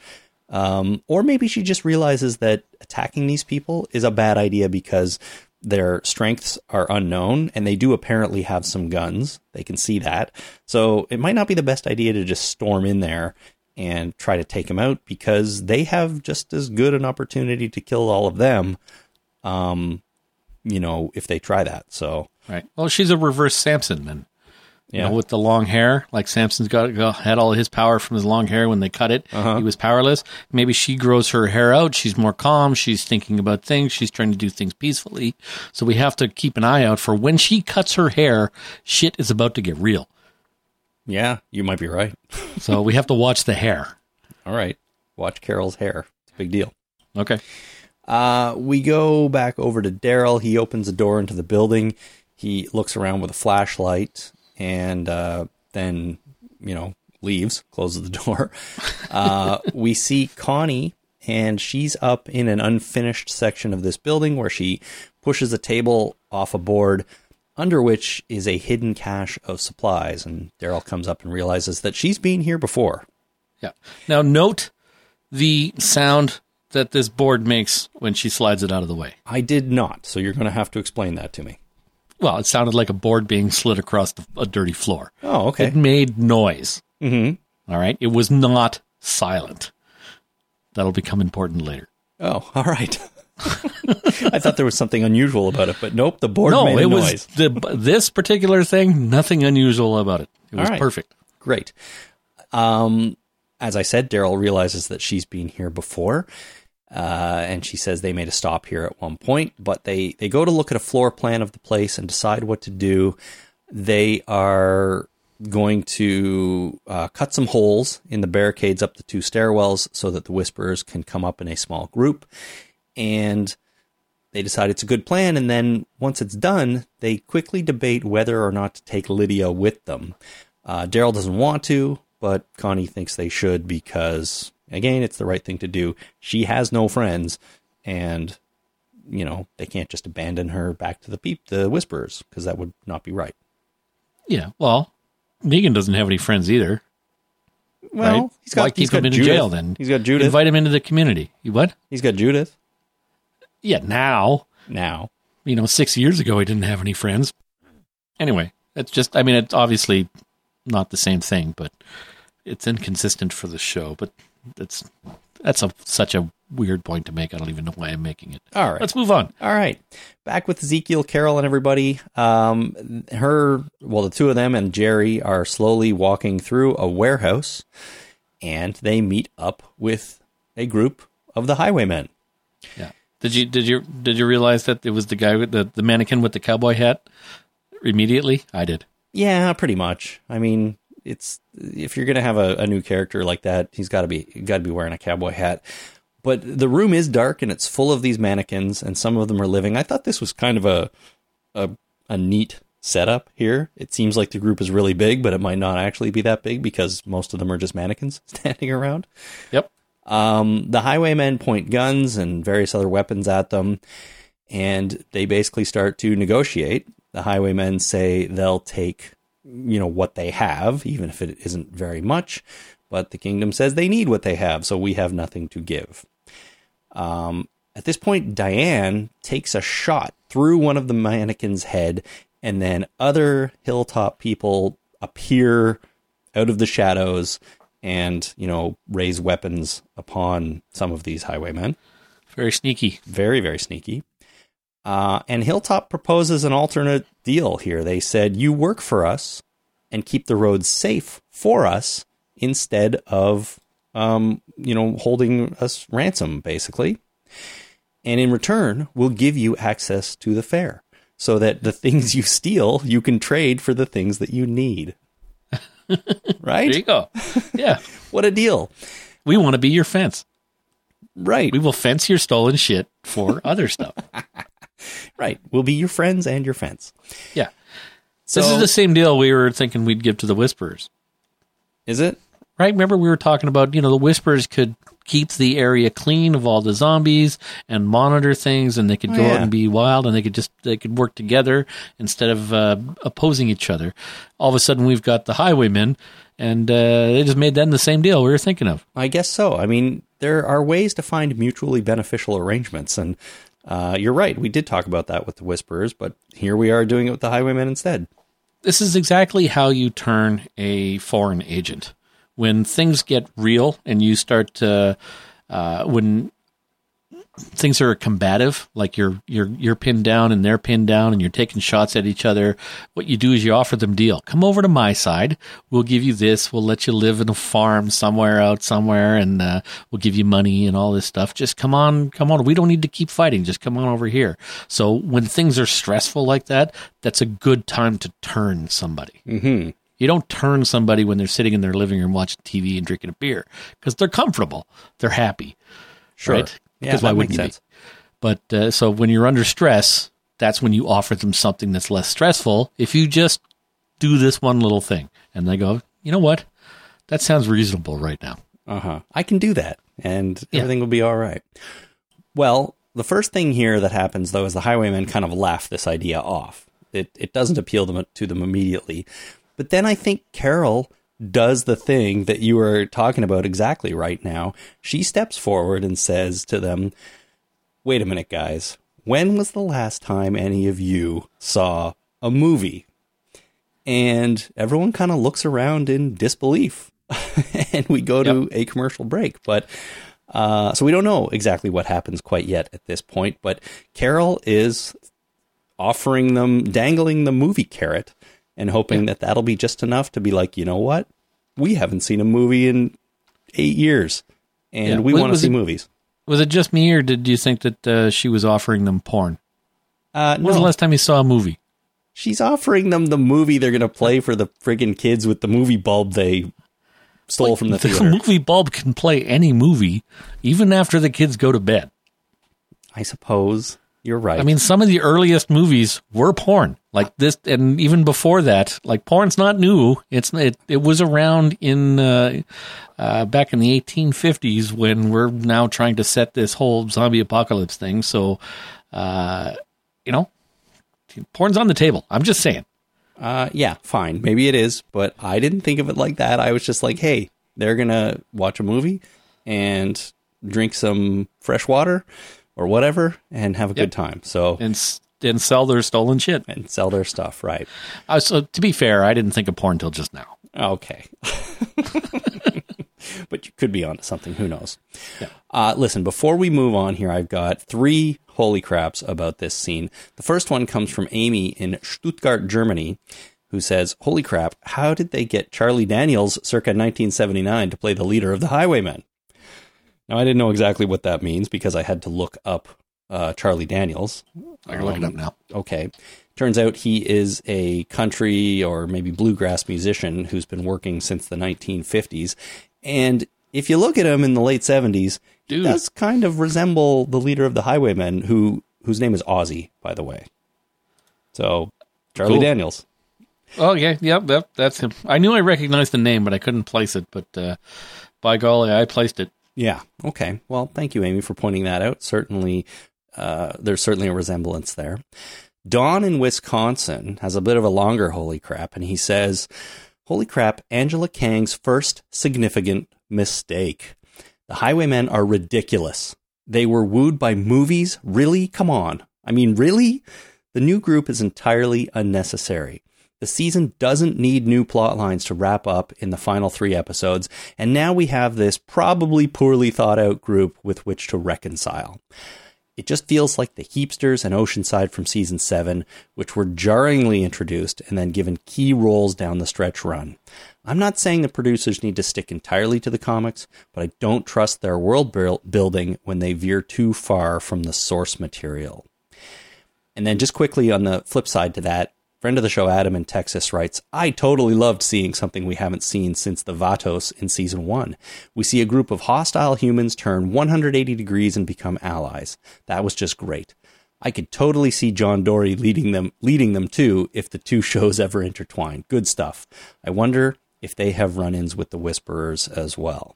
Um, or maybe she just realizes that attacking these people is a bad idea because their strengths are unknown and they do apparently have some guns. They can see that. So it might not be the best idea to just storm in there and try to take them out because they have just as good an opportunity to kill all of them. Um, you know, if they try that. So, Right. Well, she's a reverse Samson then. You Yeah. know, with the long hair, like Samson's got, got had all his power from his long hair. When they cut it, Uh-huh. he was powerless. Maybe she grows her hair out. She's more calm. She's thinking about things. She's trying to do things peacefully. So we have to keep an eye out for when she cuts her hair. Shit is about to get real. yeah, you might be right. So we have to watch the hair. All right. Watch Carol's hair. It's a big deal. Okay. Uh, we go back over to Daryl. He opens the door into the building. He looks around with a flashlight and uh, then, you know, leaves, closes the door. Uh, we see Connie, and she's up in an unfinished section of this building where she pushes a table off a board under which is a hidden cache of supplies. And Daryl comes up and realizes that she's been here before. Yeah. Now note the sound that this board makes when she slides it out of the way. I did not, so you're going to have to explain that to me. Well, it sounded like a board being slid across the, a dirty floor. Oh, okay. It made noise. Mm-hmm. All right. It was not silent. That'll become important later. Oh, all right. I thought there was something unusual about it, but nope, the board no, made a it noise. was the, this particular thing. Nothing unusual about it. It was right. perfect. Great. Um, as I said, Daryl realizes that she's been here before, uh, and she says they made a stop here at one point, but they, they go to look at a floor plan of the place and decide what to do. They are going to uh, cut some holes in the barricades up the two stairwells so that the Whisperers can come up in a small group. And they decide it's a good plan. And then once it's done, they quickly debate whether or not to take Lydia with them. Uh, Daryl doesn't want to, but Connie thinks they should because, again, it's the right thing to do. She has no friends, and you know they can't just abandon her back to the peep, the Whisperers, because that would not be right. Yeah. Well, Negan doesn't have any friends either. Well, right? he's got, Why he's keep got him in Judith. jail then? He's got Judith. Invite him into the community. You what? He's got Judith Yeah. Now, now. you know, six years ago, he didn't have any friends. Anyway, it's just, I mean, it's obviously not the same thing, but it's inconsistent for the show. But it's, that's a, such a weird point to make. I don't even know why I'm making it. All right. Let's move on. All right. Back with Ezekiel, Carol, and everybody. Um, her, well, the two of them and Jerry are slowly walking through a warehouse and they meet up with a group of the highwaymen. Yeah. Did you did you did you realize that it was the guy with the, the mannequin with the cowboy hat immediately? I did. Yeah, pretty much. I mean, it's if you're gonna have a, a new character like that, he's got to be got to be wearing a cowboy hat. But the room is dark and it's full of these mannequins, and some of them are living. I thought this was kind of a a, a neat setup here. It seems like the group is really big, but it might not actually be that big because most of them are just mannequins standing around. Yep. Um, the highwaymen point guns and various other weapons at them, and they basically start to negotiate. The highwaymen say they'll take, you know, what they have, even if it isn't very much. But the kingdom says they need what they have, so we have nothing to give. Um, at this point, Diane takes a shot through one of the mannequin's head, and then other hilltop people appear out of the shadows and, you know, raise weapons upon some of these highwaymen. Very sneaky. Very, very sneaky. Uh, and Hilltop proposes an alternate deal here. They said, You work for us and keep the roads safe for us instead of, um, you know, holding us ransom, basically. And in return, we'll give you access to the fair so that the things you steal, you can trade for the things that you need. right? There you go. Yeah. What a deal. We want to be your fence. Right. We will fence your stolen shit for other stuff. Right. We'll be your friends and your fence. Yeah. So, this is the same deal we were thinking we'd give to the Whisperers. is it? Right? Remember we were talking about, you know, the Whisperers could keep the area clean of all the zombies and monitor things, and they could Oh, go yeah. out and be wild, and they could just they could work together instead of uh, opposing each other. All of a sudden, we've got the highwaymen, and uh, they just made them the same deal we were thinking of. I guess so. I mean, there are ways to find mutually beneficial arrangements, and uh, you're right. We did talk about that with the Whisperers, but here we are doing it with the Highwaymen instead. this is exactly how you turn a foreign agent. When things get real and you start to, uh, when things are combative, like you're you're you're pinned down and they're pinned down and you're taking shots at each other, what you do is you offer them deal. Come over to my side. We'll give you this. We'll let you live in a farm somewhere out somewhere, and uh, we'll give you money and all this stuff. Just come on, come on. We don't need to keep fighting. Just come on over here. So when things are stressful like that, that's a good time to turn somebody. Mm-hmm. You don't turn somebody when they're sitting in their living room watching TV and drinking a beer because they're comfortable, they're happy. Sure. Right? Yeah, Because that why makes wouldn't you be? But uh, so when you're under stress, that's when you offer them something that's less stressful. If you just do this one little thing and they go, you know what? That sounds reasonable right now. Uh huh. I can do that, and Yeah. everything will be all right. Well, the first thing here that happens, though, is the Highwaymen kind of laugh this idea off. It it doesn't appeal them, to them immediately, but then I think Carol does the thing that you are talking about exactly right now. She steps forward and says to them, "Wait a minute, guys. When was the last time any of you saw a movie?" And everyone kind of looks around in disbelief. and we go to a commercial break. But uh, so we don't know exactly what happens quite yet at this point. But Carol is offering them, dangling the movie carrot, and hoping that that'll be just enough to be like, you know what? We haven't seen a movie in eight years, and Yeah. we want to see it- movies. Was it just me or did you think that uh, she was offering them porn? Uh, When was the last time you saw a movie? she's offering them the movie they're going to play for the friggin' kids with the movie bulb they stole from the theater. the movie bulb can play any movie, even after the kids go to bed. I suppose you're right. I mean, some of the earliest movies were porn, like this, and even before that, like porn's not new. It's it, it was around in uh, uh, back in the 1850s when we're now trying to set this whole zombie apocalypse thing. So, uh, you know, porn's on the table. I'm just saying. Uh, yeah, fine. Maybe it is, but I didn't think of it like that. I was just like, hey, they're gonna watch a movie and drink some fresh water or whatever and have a good time. So and and sell their stolen shit. and sell their stuff, right? Uh, so to be fair, I didn't think of porn till just now. Okay. but you could be onto something. Who knows? Uh, listen, before we move on here, I've got three holy craps about this scene. The first one comes from Amy in Stuttgart, Germany, who says, Holy crap, how did they get Charlie Daniels circa 1979 to play the leader of the Highwaymen? Now, I didn't know exactly what that means because I had to look up uh, Charlie Daniels. I can look it up now. Okay. Turns out he is a country or maybe bluegrass musician who's been working since the 1950s. And if you look at him in the late 70s, he does kind of resemble the leader of the Highwaymen, who whose name is Ozzy, by the way. So, Charlie Cool. Daniels. Oh yeah, yep, that, that's him. I knew I recognized the name, but I couldn't place it. But uh, by golly, I placed it. Yeah. Okay. Well, thank you, Amy, for pointing that out. Certainly, uh, there's certainly a resemblance there. Don in Wisconsin has a bit of a longer holy crap, and he says, Holy crap, Angela Kang's first significant mistake. The Highwaymen are ridiculous. They were wooed by movies? Really? Come on. I mean, really? The new group is entirely unnecessary. The season doesn't need new plot lines to wrap up in the final three episodes, and now we have this probably poorly thought out group with which to reconcile. It just feels like the Heapsters and Oceanside from season 7, which were jarringly introduced and then given key roles down the stretch run. I'm not saying the producers need to stick entirely to the comics, but I don't trust their world building when they veer too far from the source material. And then just quickly on the flip side to that, friend of the show Adam in Texas writes, I totally loved seeing something we haven't seen since the Vatos in season 1. We see a group of hostile humans turn 180 degrees and become allies. That was just great. I could totally see John Dorie leading them leading them too if the two shows ever intertwine. Good stuff. I wonder if they have run-ins with the Whisperers as well.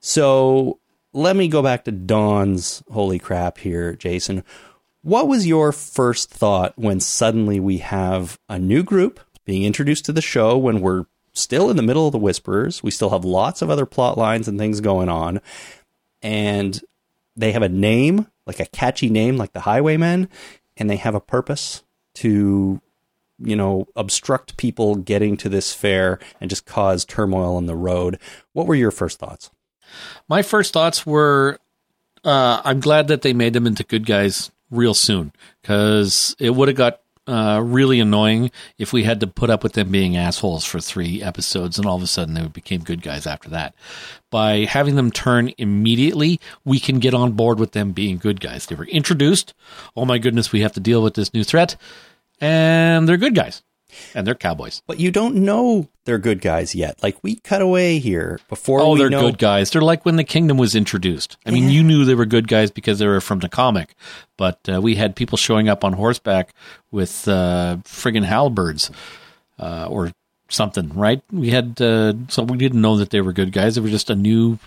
So let me go back to Don's holy crap here, Jason. What was your first thought when suddenly we have a new group being introduced to the show when we're still in the middle of the Whisperers? We still have lots of other plot lines and things going on. And they have a name, like a catchy name, like the Highwaymen, and they have a purpose to, you know, obstruct people getting to this fair and just cause turmoil on the road. What were your first thoughts? My first thoughts were uh, I'm glad that they made them into good guys real soon because it would have got uh, really annoying if we had to put up with them being assholes for three episodes and all of a sudden they became good guys after that. By having them turn immediately, we can get on board with them being good guys. They were introduced. Oh my goodness, we have to deal with this new threat. And they're good guys and they're cowboys. But you don't know they're good guys yet. Like we cut away here before. Oh, they're know- good guys. They're like when the kingdom was introduced. I mean, you knew they were good guys because they were from the comic, but uh, we had people showing up on horseback with uh, friggin' halberds uh, or something, right? We had uh, so we didn't know that they were good guys. They were just a new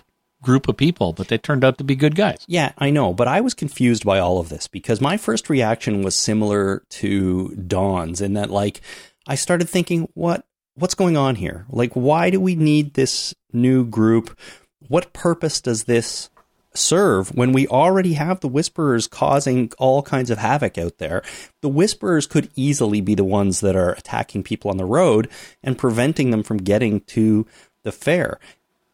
group of people, but they turned out to be good guys. Yeah, I know, but I was confused by all of this because my first reaction was similar to Don's in that like I started thinking what what's going on here? Like why do we need this new group? What purpose does this serve when we already have the whisperers causing all kinds of havoc out there? The whisperers could easily be the ones that are attacking people on the road and preventing them from getting to the fair.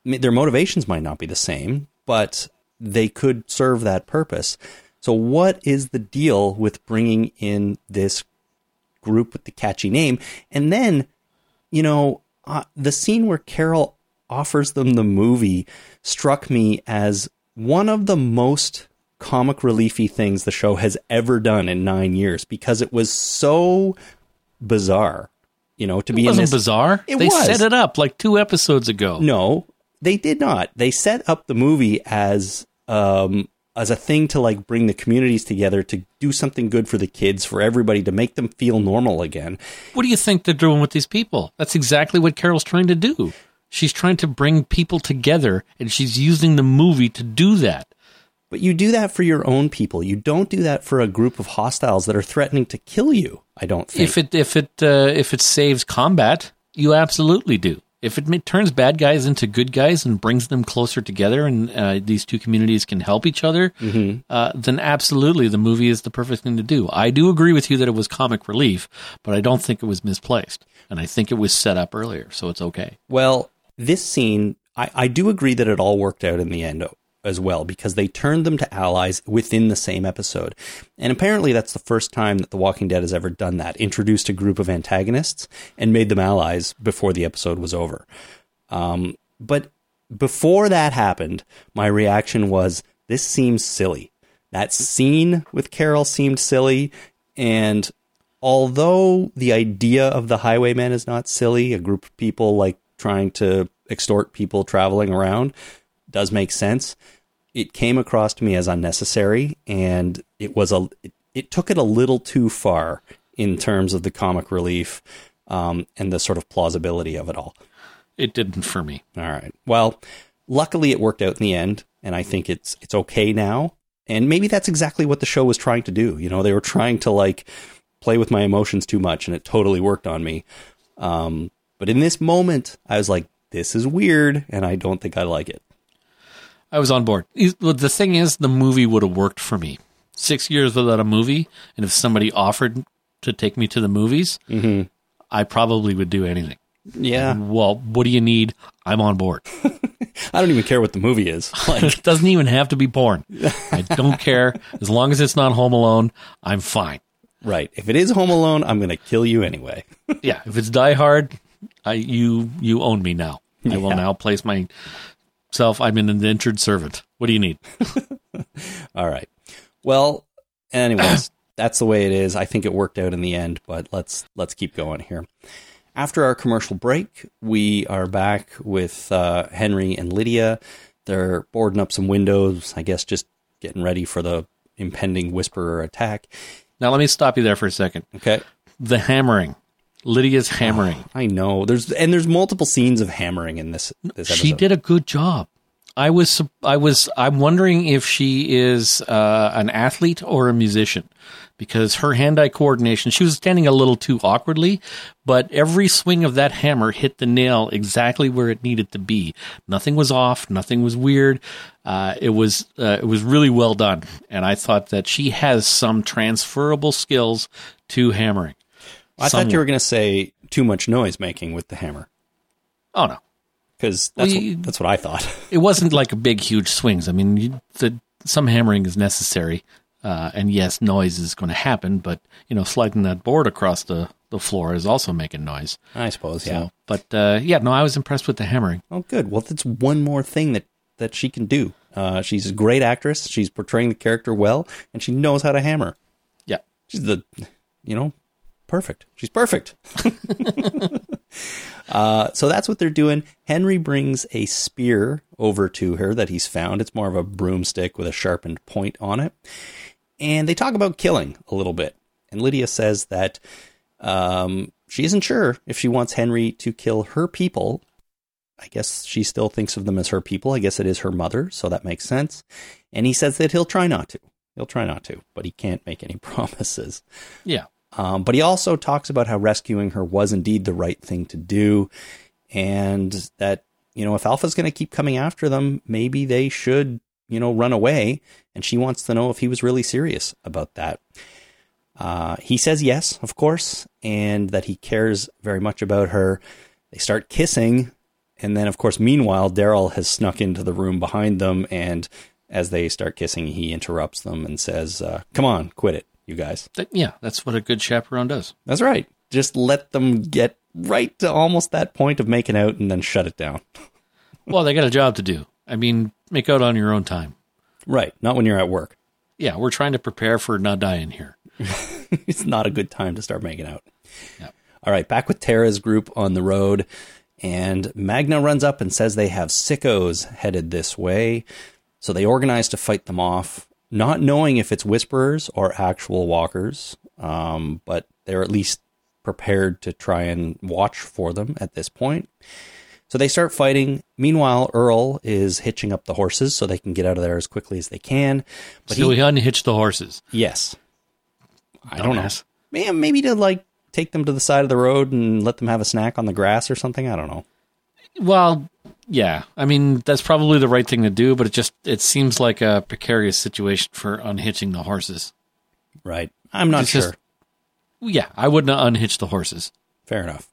Their motivations might not be the same, but they could serve that purpose. So, what is the deal with bringing in this group with the catchy name? And then, you know, uh, the scene where Carol offers them the movie struck me as one of the most comic reliefy things the show has ever done in nine years because it was so bizarre. You know, to be It in wasn't this bizarre. It they was. set it up like two episodes ago. no, they did not. They set up the movie as um as a thing to like bring the communities together to do something good for the kids, for everybody to make them feel normal again. What do you think they're doing with these people? That's exactly what Carol's trying to do. She's trying to bring people together, and she's using the movie to do that. But you do that for your own people. You don't do that for a group of hostiles that are threatening to kill you. I don't think. If it if it uh, if it saves combat, you absolutely do. If it turns bad guys into good guys and brings them closer together, and uh, these two communities can help each other, Mm-hmm. uh, then absolutely the movie is the perfect thing to do. I do agree with you that it was comic relief, but I don't think it was misplaced, and I think it was set up earlier, so it's okay. Well, this scene, I, I do agree that it all worked out in the end as well because they turned them to allies within the same episode. And apparently, that's the first time that The Walking Dead has ever done that introduced a group of antagonists and made them allies before the episode was over. Um, but before that happened, my reaction was this seems silly. That scene with Carol seemed silly. And although the idea of the highwaymen is not silly, a group of people like trying to extort people traveling around does make sense. It came across to me as unnecessary, and it was a it, it took it a little too far in terms of the comic relief um, and the sort of plausibility of it all. It didn't for me. All right. Well, luckily it worked out in the end, and I think it's it's okay now. And maybe that's exactly what the show was trying to do. You know, they were trying to like play with my emotions too much, and it totally worked on me. Um, but in this moment, I was like, "This is weird," and I don't think I like it. I was on board. The thing is, the movie would have worked for me. Six years without a movie, and if somebody offered to take me to the movies, mm-hmm. I probably would do anything. Yeah, Well, what do you need? I'm on board. I don't even care what the movie is. Like, it doesn't even have to be porn. I don't care. As long as it's not Home Alone, I'm fine. right? If it is Home Alone, I'm going to kill you anyway. Yeah, if it's Die Hard, I you you own me now. I will now place myself. I'm an indentured servant. What do you need? All right. Well, anyways, that's the way it is. I think it worked out in the end, but let's let's keep going here. After our commercial break, we are back with uh, Henry and Lydia. They're boarding up some windows, I guess, just getting ready for the impending Whisperer attack. Now let me stop you there for a second. Okay. The hammering, Lydia's hammering. I know there's and there's multiple scenes of hammering in this this episode. She did a good job. I was I was I'm wondering if she is uh, an athlete or a musician because her hand-eye coordination she was standing a little too awkwardly but every swing of that hammer hit the nail exactly where it needed to be nothing was off nothing was weird uh, it was uh, it was really well done and i thought that she has some transferable skills to hammering I thought you were going to say too much noise making with the hammer oh no because that's We- what, that's what I thought. it wasn't like a big huge swings i mean you, the, some hammering is necessary uh, and yes noise is going to happen but you know sliding that board across the, the floor is also making noise I suppose, So, yeah. but uh, yeah, no, I was impressed with the hammering. Oh, good. Well, that's one more thing that that she can do. Uh, she's a great actress. She's portraying the character well, and she knows how to hammer. Yeah, She's the, you know, perfect. She's perfect. uh, so that's what they're doing. Henry brings a spear over to her that he's found. It's more of a broomstick with a sharpened point on it. And they talk about killing a little bit. And Lydia says that um, she isn't sure if she wants Henry to kill her people. I guess she still thinks of them as her people. I guess it is her mother, so that makes sense. And he says that he'll try not to. He'll try not to, but he can't make any promises. yeah, Um, but he also talks about how rescuing her was indeed the right thing to do, and that you know if Alpha's going to keep coming after them, maybe they should you know run away. And she wants to know if he was really serious about that. Uh, he says yes, of course, and that he cares very much about her. They start kissing, and then, of course, meanwhile, Daryl has snuck into the room behind them, and as they start kissing, he interrupts them and says, uh, "Come on, quit it, you guys." That- yeah, that's what a good chaperone does. That's right. Just let them get right to almost that point of making out, and then shut it down. Well, they got a job to do. I mean, make out on your own time. Right, not when you're at work. Yeah, we're trying to prepare for not dying here. it's not a good time to start making out. Yeah. All right, back with Tara's group on the road, and Magna runs up and says they have sickos headed this way. So they organize to fight them off, not knowing if it's whisperers or actual walkers, um, but they're at least prepared to try and watch for them at this point. So they start fighting. Meanwhile, Earl is hitching up the horses so they can get out of there as quickly as they can. But so he, we unhitched the horses. yes, I don't know. Dumbass. Maybe to like take them to the side of the road and let them have a snack on the grass or something. I don't know. Well, yeah. I mean, that's probably the right thing to do, but it just it seems like a precarious situation for unhitching the horses. Right. I'm not It's sure. just- Yeah, I wouldn't unhitch the horses. Fair enough.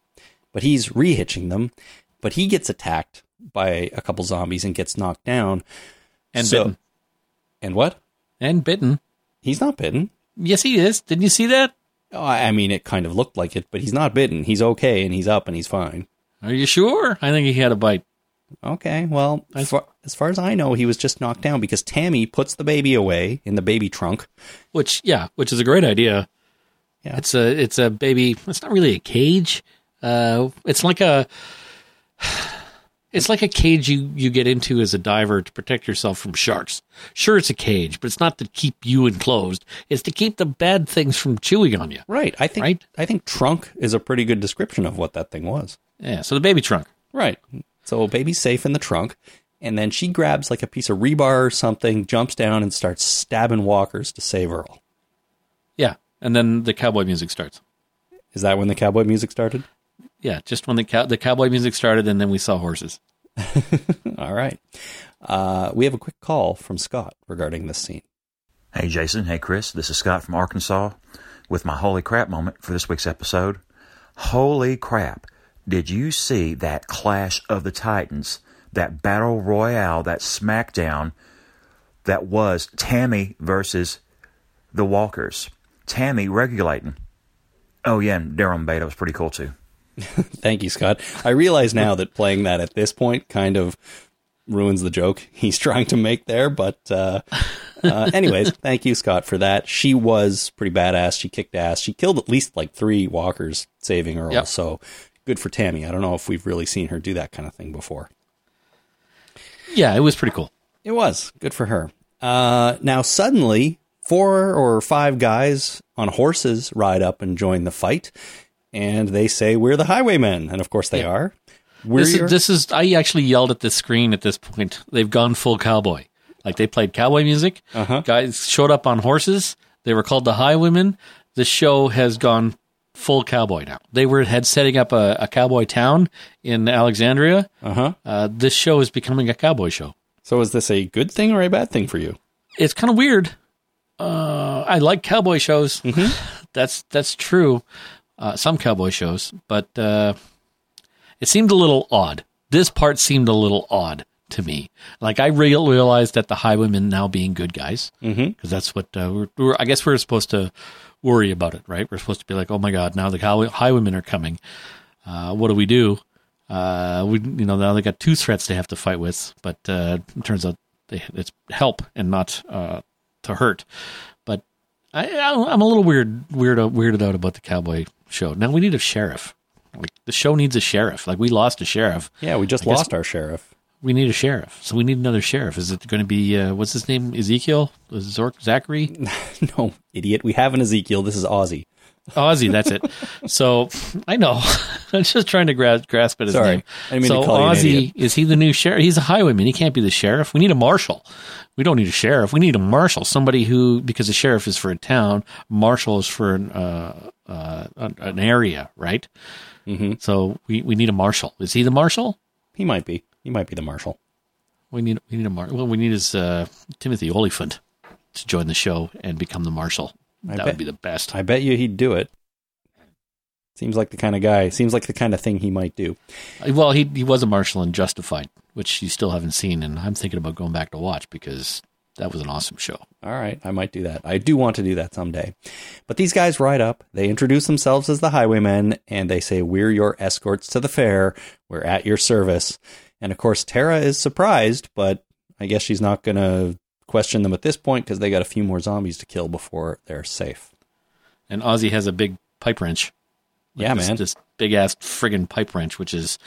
But he's rehitching them, but he gets attacked by a couple zombies and gets knocked down. And So- bitten. And what? And bitten. He's not bitten. Yes, he is. Didn't you see that? Oh, I I mean, it kind of looked like it, but he's not bitten. He's okay and he's up and he's fine. Are you sure? I think he had a bite. Okay, well, as far, as far as I know, he was just knocked down because Tammy puts the baby away in the baby trunk. Which, yeah, which is a great idea. Yeah. It's a it's a baby. It's not really a cage. Uh, it's like a it's like a cage you you get into as a diver to protect yourself from sharks. Sure, it's a cage, but it's not to keep you enclosed. It's to keep the bad things from chewing on you. Right. I think Right? I think trunk is a pretty good description of what that thing was. Yeah. So the baby trunk. Right. So baby's safe in the trunk, and then she grabs like a piece of rebar or something, jumps down, and starts stabbing walkers to save Earl. Yeah. And then the cowboy music starts. Is that when the cowboy music started? Yeah, just when the cow- the cowboy music started, and then we saw horses. All right. Uh, we have a quick call from Scott regarding this scene. Hey, Jason. Hey, Chris. This is Scott from Arkansas with my holy crap moment for this week's episode. Holy crap. Did you see that Clash of the Titans, that battle royale, that smackdown that was Tammy versus the Walkers? Tammy regulating. Oh, yeah, and Darren Beta was pretty cool too. Thank you, Scott. I realize now that playing that at this point kind of ruins the joke he's trying to make there. But, uh, uh, anyways, thank you, Scott, for that. She was pretty badass. She kicked ass. She killed at least like three walkers, saving Earl. Yep. So good for Tammy. I don't know if we've really seen her do that kind of thing before. Yeah, it was pretty cool. It was good for her. Uh, now suddenly, four or five guys on horses ride up and join the fight, and they say we're the highwaymen, and of course they Yeah. are. We're This is, this is. I actually yelled at the screen at this point. They've gone full cowboy. Like they played cowboy music. Uh-huh. Guys showed up on horses. They were called the Highwaymen. The show has gone full cowboy now. They were had setting up a, a cowboy town in Alexandria. uh-huh. Uh, this show is becoming a cowboy show. So is this a good thing or a bad thing for you? It's kind of weird. Uh, I like cowboy shows. That's that's true. Uh, some cowboy shows, but uh, it seemed a little odd. This part seemed a little odd to me. Like I real realized that the highwaymen now being good guys, because that's what uh, we're, we're. I guess we're supposed to worry about it, right? We're supposed to be like, oh my god, now the highway, highwaymen are coming. Uh, what do we do? Uh, we you know now they got two threats they have to fight with, but uh, it turns out they, it's help and not uh, to hurt. But I, I'm a little weird, weird, weirded out about the cowboy show. Now we need a sheriff. Like the show needs a sheriff. Like we lost a sheriff. Yeah, we just I guess- lost our sheriff. We need a sheriff. So we need another sheriff. Is it going to be uh, what's his name? Ezekiel? Zork? Zachary? no, idiot. We have an Ezekiel. This is Ozzy. Ozzy, that's it. So I know. I'm just trying to grasp, grasp at his Sorry. name. I mean to so call you an idiot. is he the new sheriff? He's a highwayman. He can't be the sheriff. We need a marshal. We don't need a sheriff. We need a marshal. Somebody who, because the sheriff is for a town, marshal is for an, uh, uh, an an area, right? Mhm. So we, we need a marshal. Is he the marshal? He might be. He might be the marshal. We need we need a mar. Well, we need is uh, Timothy Olyphant to join the show and become the marshal. I that bet- would be the best. I bet you he'd do it. Seems like the kind of guy. Seems like the kind of thing he might do. Well, he he was a marshal in Justified, which you still haven't seen, and I'm thinking about going back to watch because that was an awesome show. All right, I might do that. I do want to do that someday. But these guys ride up, they introduce themselves as the highwaymen, and they say, We're your escorts to the fair. We're at your service. And of course, Tara is surprised, but I guess she's not going to question them at this point because they got a few more zombies to kill before they're safe. And Ozzy has a big pipe wrench. Like Yeah, this, man. This big ass friggin' pipe wrench, which is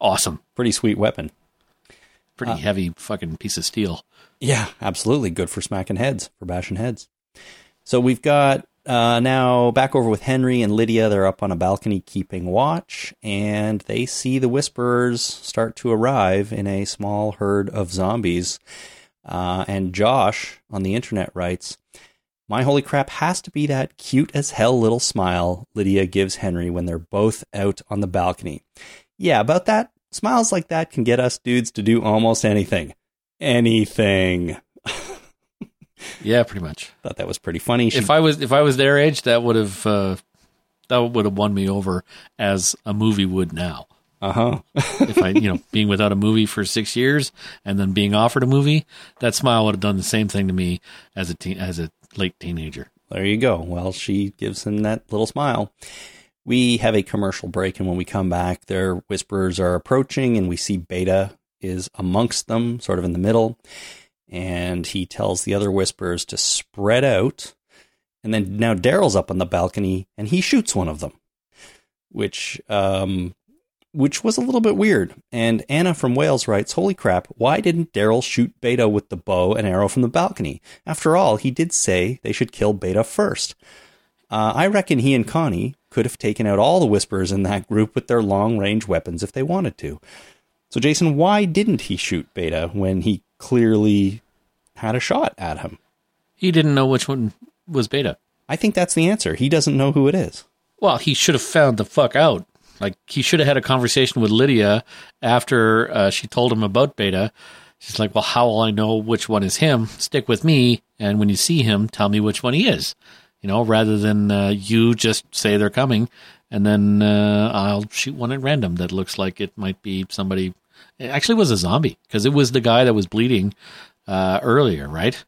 awesome. Pretty sweet weapon. Pretty Uh, heavy fucking piece of steel. Yeah, absolutely. Good for smacking heads, for bashing heads. So we've got uh, now back over with Henry and Lydia. They're up on a balcony keeping watch, and they see the Whisperers start to arrive in a small herd of zombies. Uh, and Josh on the internet writes, My holy crap has to be that cute as hell little smile Lydia gives Henry when they're both out on the balcony. Yeah, about that. Smiles like that can get us dudes to do almost anything anything. Yeah, pretty much. Thought that was pretty funny. She, If I was if I was their age, that would have uh, that would have won me over as a movie would now. uh huh. if I, you know, being without a movie for six years and then being offered a movie, that smile would have done the same thing to me as a teen, as a late teenager. there you go. Well, she gives him that little smile. We have a commercial break, and when we come back, their whisperers are approaching, and we see Beta is amongst them, sort of in the middle. And he tells the other whisperers to spread out. And then now Daryl's up on the balcony, and he shoots one of them, which um, which was a little bit weird. And Anna from Wales writes, Holy crap, why didn't Daryl shoot Beta with the bow and arrow from the balcony? After all, he did say they should kill Beta first. Uh, I reckon he and Connie could have taken out all the Whisperers in that group with their long range weapons if they wanted to. So, Jason, why didn't he shoot Beta when he clearly had a shot at him? He didn't know which one was Beta. I think that's the answer. He doesn't know who it is. Well, he should have found the fuck out. Like he should have had a conversation with Lydia after uh, she told him about Beta. She's like, "Well, how will I know which one is him? Stick with me, and when you see him, tell me which one he is." You know, rather than uh, you just say they're coming, and then uh, I'll shoot one at random that looks like it might be somebody. It actually was a zombie because it was the guy that was bleeding uh, earlier, right?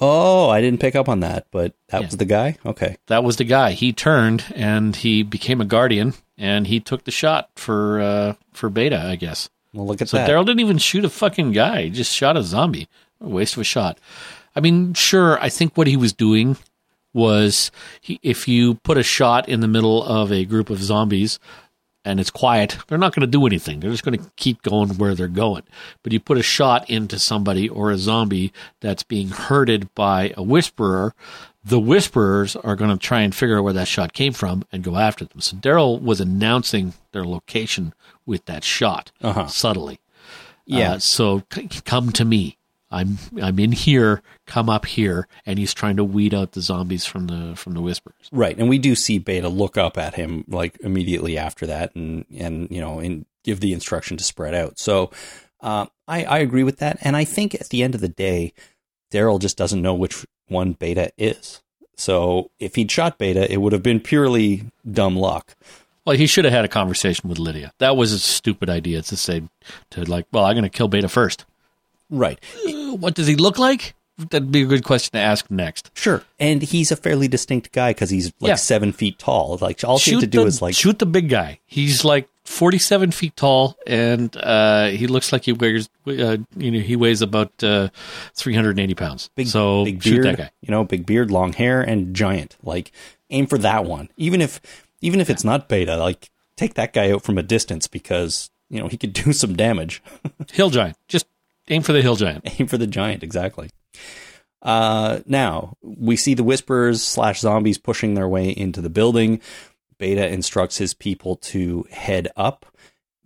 Oh, I didn't pick up on that, but that Yeah. was the guy? Okay. that was the guy. He turned and he became a guardian, and he took the shot for uh, for Beta, I guess. Well, look at So that. So Daryl didn't even shoot a fucking guy; he just shot a zombie. A waste of a shot. I mean, sure. I think what he was doing was, he, if you put a shot in the middle of a group of zombies and it's quiet, they're not going to do anything. They're just going to keep going where they're going. But you put a shot into somebody or a zombie that's being herded by a whisperer, the Whisperers are going to try and figure out where that shot came from and go after them. So Daryl was announcing their location with that shot Uh-huh. subtly. Yeah. Uh, so c- come to me. I'm I'm in here. Come up here, and he's trying to weed out the zombies from the from the whispers. Right, and we do see Beta look up at him like immediately after that, and and you know, and give the instruction to spread out. So, uh, I I agree with that, and I think at the end of the day, Daryl just doesn't know which one Beta is. So if he'd shot Beta, it would have been purely dumb luck. Well, he should have had a conversation with Lydia. That was a stupid idea to say to like, well, I'm going to kill Beta first. Right. Uh, What does he look like? That'd be a good question to ask next. Sure, and he's a fairly distinct guy because he's like Yeah. seven feet tall. Like all you have to do the, is like shoot the big guy. He's like 47 feet tall, and uh, he looks like he weighs, uh, you know, he weighs about uh, 380 pounds. big, so big shoot beard, that guy. you know, big beard, long hair, and giant. Like aim for that one. Even if even if it's not beta, like take that guy out from a distance because you know he could do some damage. Hill giant. Just aim for the hill giant. aim for the giant, exactly. Uh, now we see the whisperers slash zombies pushing their way into the building. Beta instructs his people to head up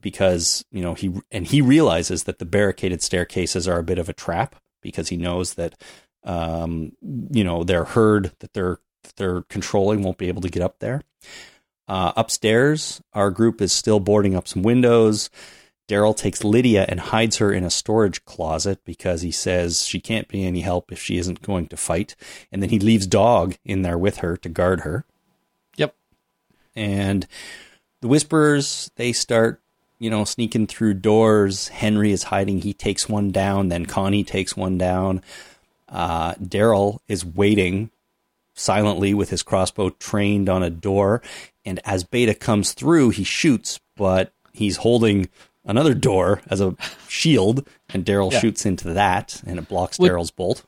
because you know he and he realizes that the barricaded staircases are a bit of a trap because he knows that um, you know their herd that they're that they're controlling won't be able to get up there. Uh, upstairs, our group is still boarding up some windows. Daryl takes Lydia and hides her in a storage closet because he says she can't be any help if she isn't going to fight. And then he leaves Dog in there with her to guard her. Yep. And the Whisperers, they start, you know, sneaking through doors. Henry is hiding. He takes one down. Then Connie takes one down. Uh, Daryl is waiting silently with his crossbow trained on a door. And as Beta comes through, he shoots, but he's holding another door as a shield. And Daryl Yeah. shoots into that, and it blocks Daryl's bolt.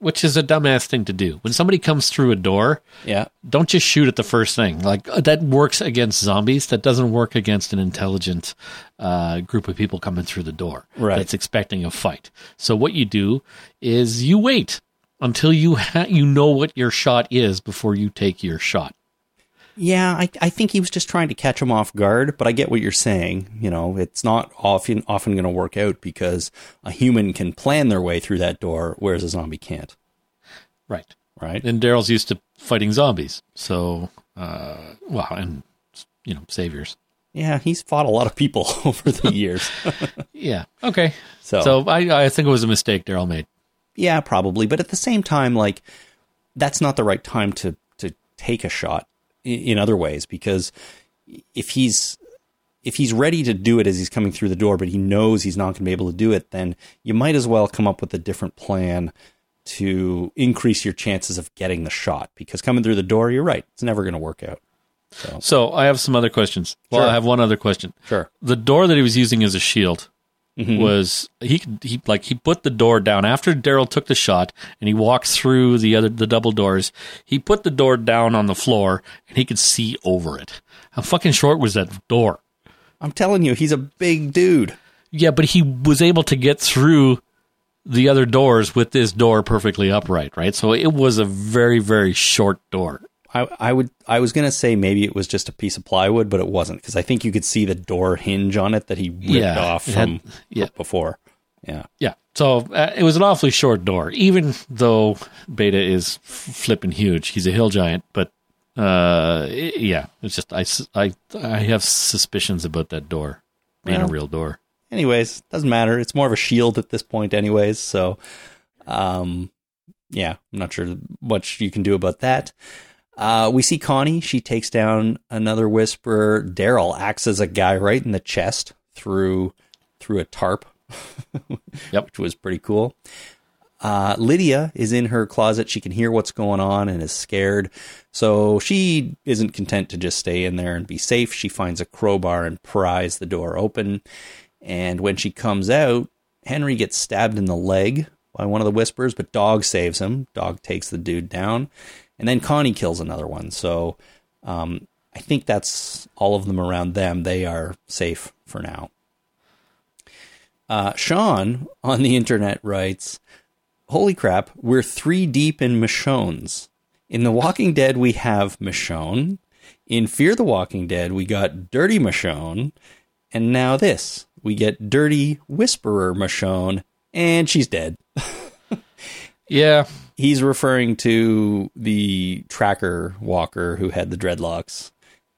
Which is a dumbass thing to do. When somebody comes through a door, Yeah. don't just shoot at the first thing. Like uh, that works against zombies. That doesn't work against an intelligent uh, group of people coming through the door Right. that's expecting a fight. So what you do is you wait until you ha- you know what your shot is before you take your shot. Yeah, I, I think he was just trying to catch him off guard, but I get what you're saying. You know, it's not often often going to work out because a human can plan their way through that door, whereas a zombie can't. Right. Right? And Daryl's used to fighting zombies. So uh, well, and you know saviors. Yeah, he's fought a lot of people over the years. Yeah. Okay. So- so I I think it was a mistake Daryl made. yeah, probably, but at the same time, like that's not the right time to to take a shot in other ways because if he's if he's ready to do it as he's coming through the door, but he knows he's not going to be able to do it, then you might as well come up with a different plan to increase your chances of getting the shot. Because coming through the door, you're right, it's never going to work out. So So I have some other questions. Well, Sure. I have one other question. sure, The door that he was using as a shield Mm-hmm. was he he like he put the door down after Daryl took the shot and he walked through the other the double doors. He put the door down on the floor and he could see over it. How fucking short was that door? I'm telling you, he's a big dude. Yeah, but he was able to get through the other doors with this door perfectly upright, right? So it was a very very short door. I, I would I was gonna say maybe it was just a piece of plywood, but it wasn't because I think you could see the door hinge on it that he ripped Yeah, off it had- from yeah. before. Yeah, Yeah. So uh, it was an awfully short door, even though Beta is f- flipping huge. He's a hill giant, but uh, i- yeah, it's just I, I, I have suspicions about that door being Well. a real door. anyways, doesn't matter. It's more of a shield at this point, anyways. So, um, yeah, I'm not sure much you can do about that. Uh, we see Connie. She takes down another whisperer. Daryl acts as a guy right in the chest through through a tarp, Yep. which was pretty cool. Uh, Lydia is in her closet. She can hear what's going on and is scared. So she isn't content to just stay in there and be safe. She finds a crowbar and pries the door open. And when she comes out, Henry gets stabbed in the leg by one of the whispers, but Dog saves him. Dog takes the dude down. And then Connie kills another one. So um, I think that's all of them around them. They are safe for now. Uh, Sean on the internet writes, Holy crap, we're three deep in Michonne's. In The Walking Dead, we have Michonne. In Fear the Walking Dead, we got Dirty Michonne. And now this. We get Dirty Whisperer Michonne, and she's dead. Yeah, He's referring to the tracker walker who had the dreadlocks.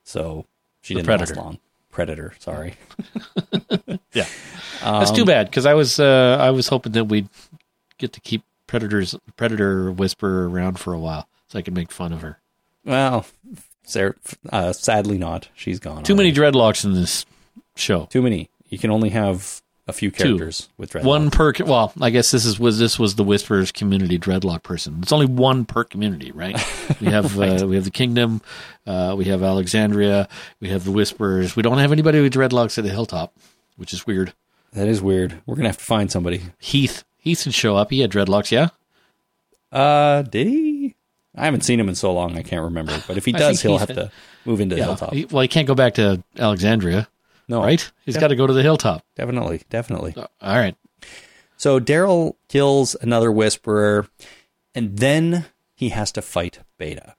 So she The didn't Predator. last long. Predator, sorry. yeah. That's too bad because I was uh, I was hoping that we'd get to keep Predator's Predator Whisperer around for a while so I could make fun of her. Well, Sarah, uh, sadly not. She's gone. Too many dreadlocks in this show. Too many. You can only have a few characters with dreadlocks. One per. Well, I guess this is was this was the Whisperers community dreadlock person. It's only one per community, right? We have uh, we have the Kingdom, uh, we have Alexandria, we have the Whisperers. We don't have anybody with dreadlocks at the Hilltop, which is weird. That is weird. We're gonna have to find somebody. Heath Heath should show up. He had dreadlocks, yeah. Uh, did he? I haven't seen him in so long. I can't remember. But if he does, he'll have been- to move into Yeah. Hilltop. He- well, he can't go back to Alexandria, no, right? He's got to go to the Hilltop. Definitely, definitely. Uh, All right. So Daryl kills another whisperer, and then he has to fight Beta.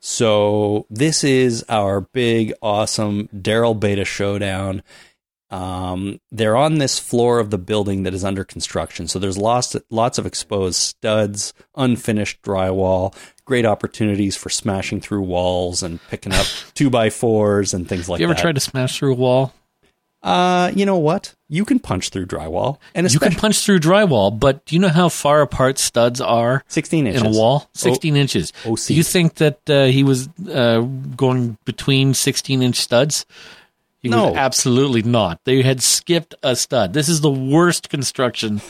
So this is our big, awesome Daryl Beta showdown. Um, they're on this floor of the building that is under construction. So there's lots, lots of exposed studs, unfinished drywall, great opportunities for smashing through walls and picking up two by fours and things like that. you ever that. tried to smash through a wall? Uh, you know what? You can punch through drywall, and You can punch through drywall, but do you know how far apart studs are 16 inches in a wall? 16 inches. OC. Do you think that uh, he was uh, going between 16 inch studs? He No. was absolutely not. They had skipped a stud. This is the worst construction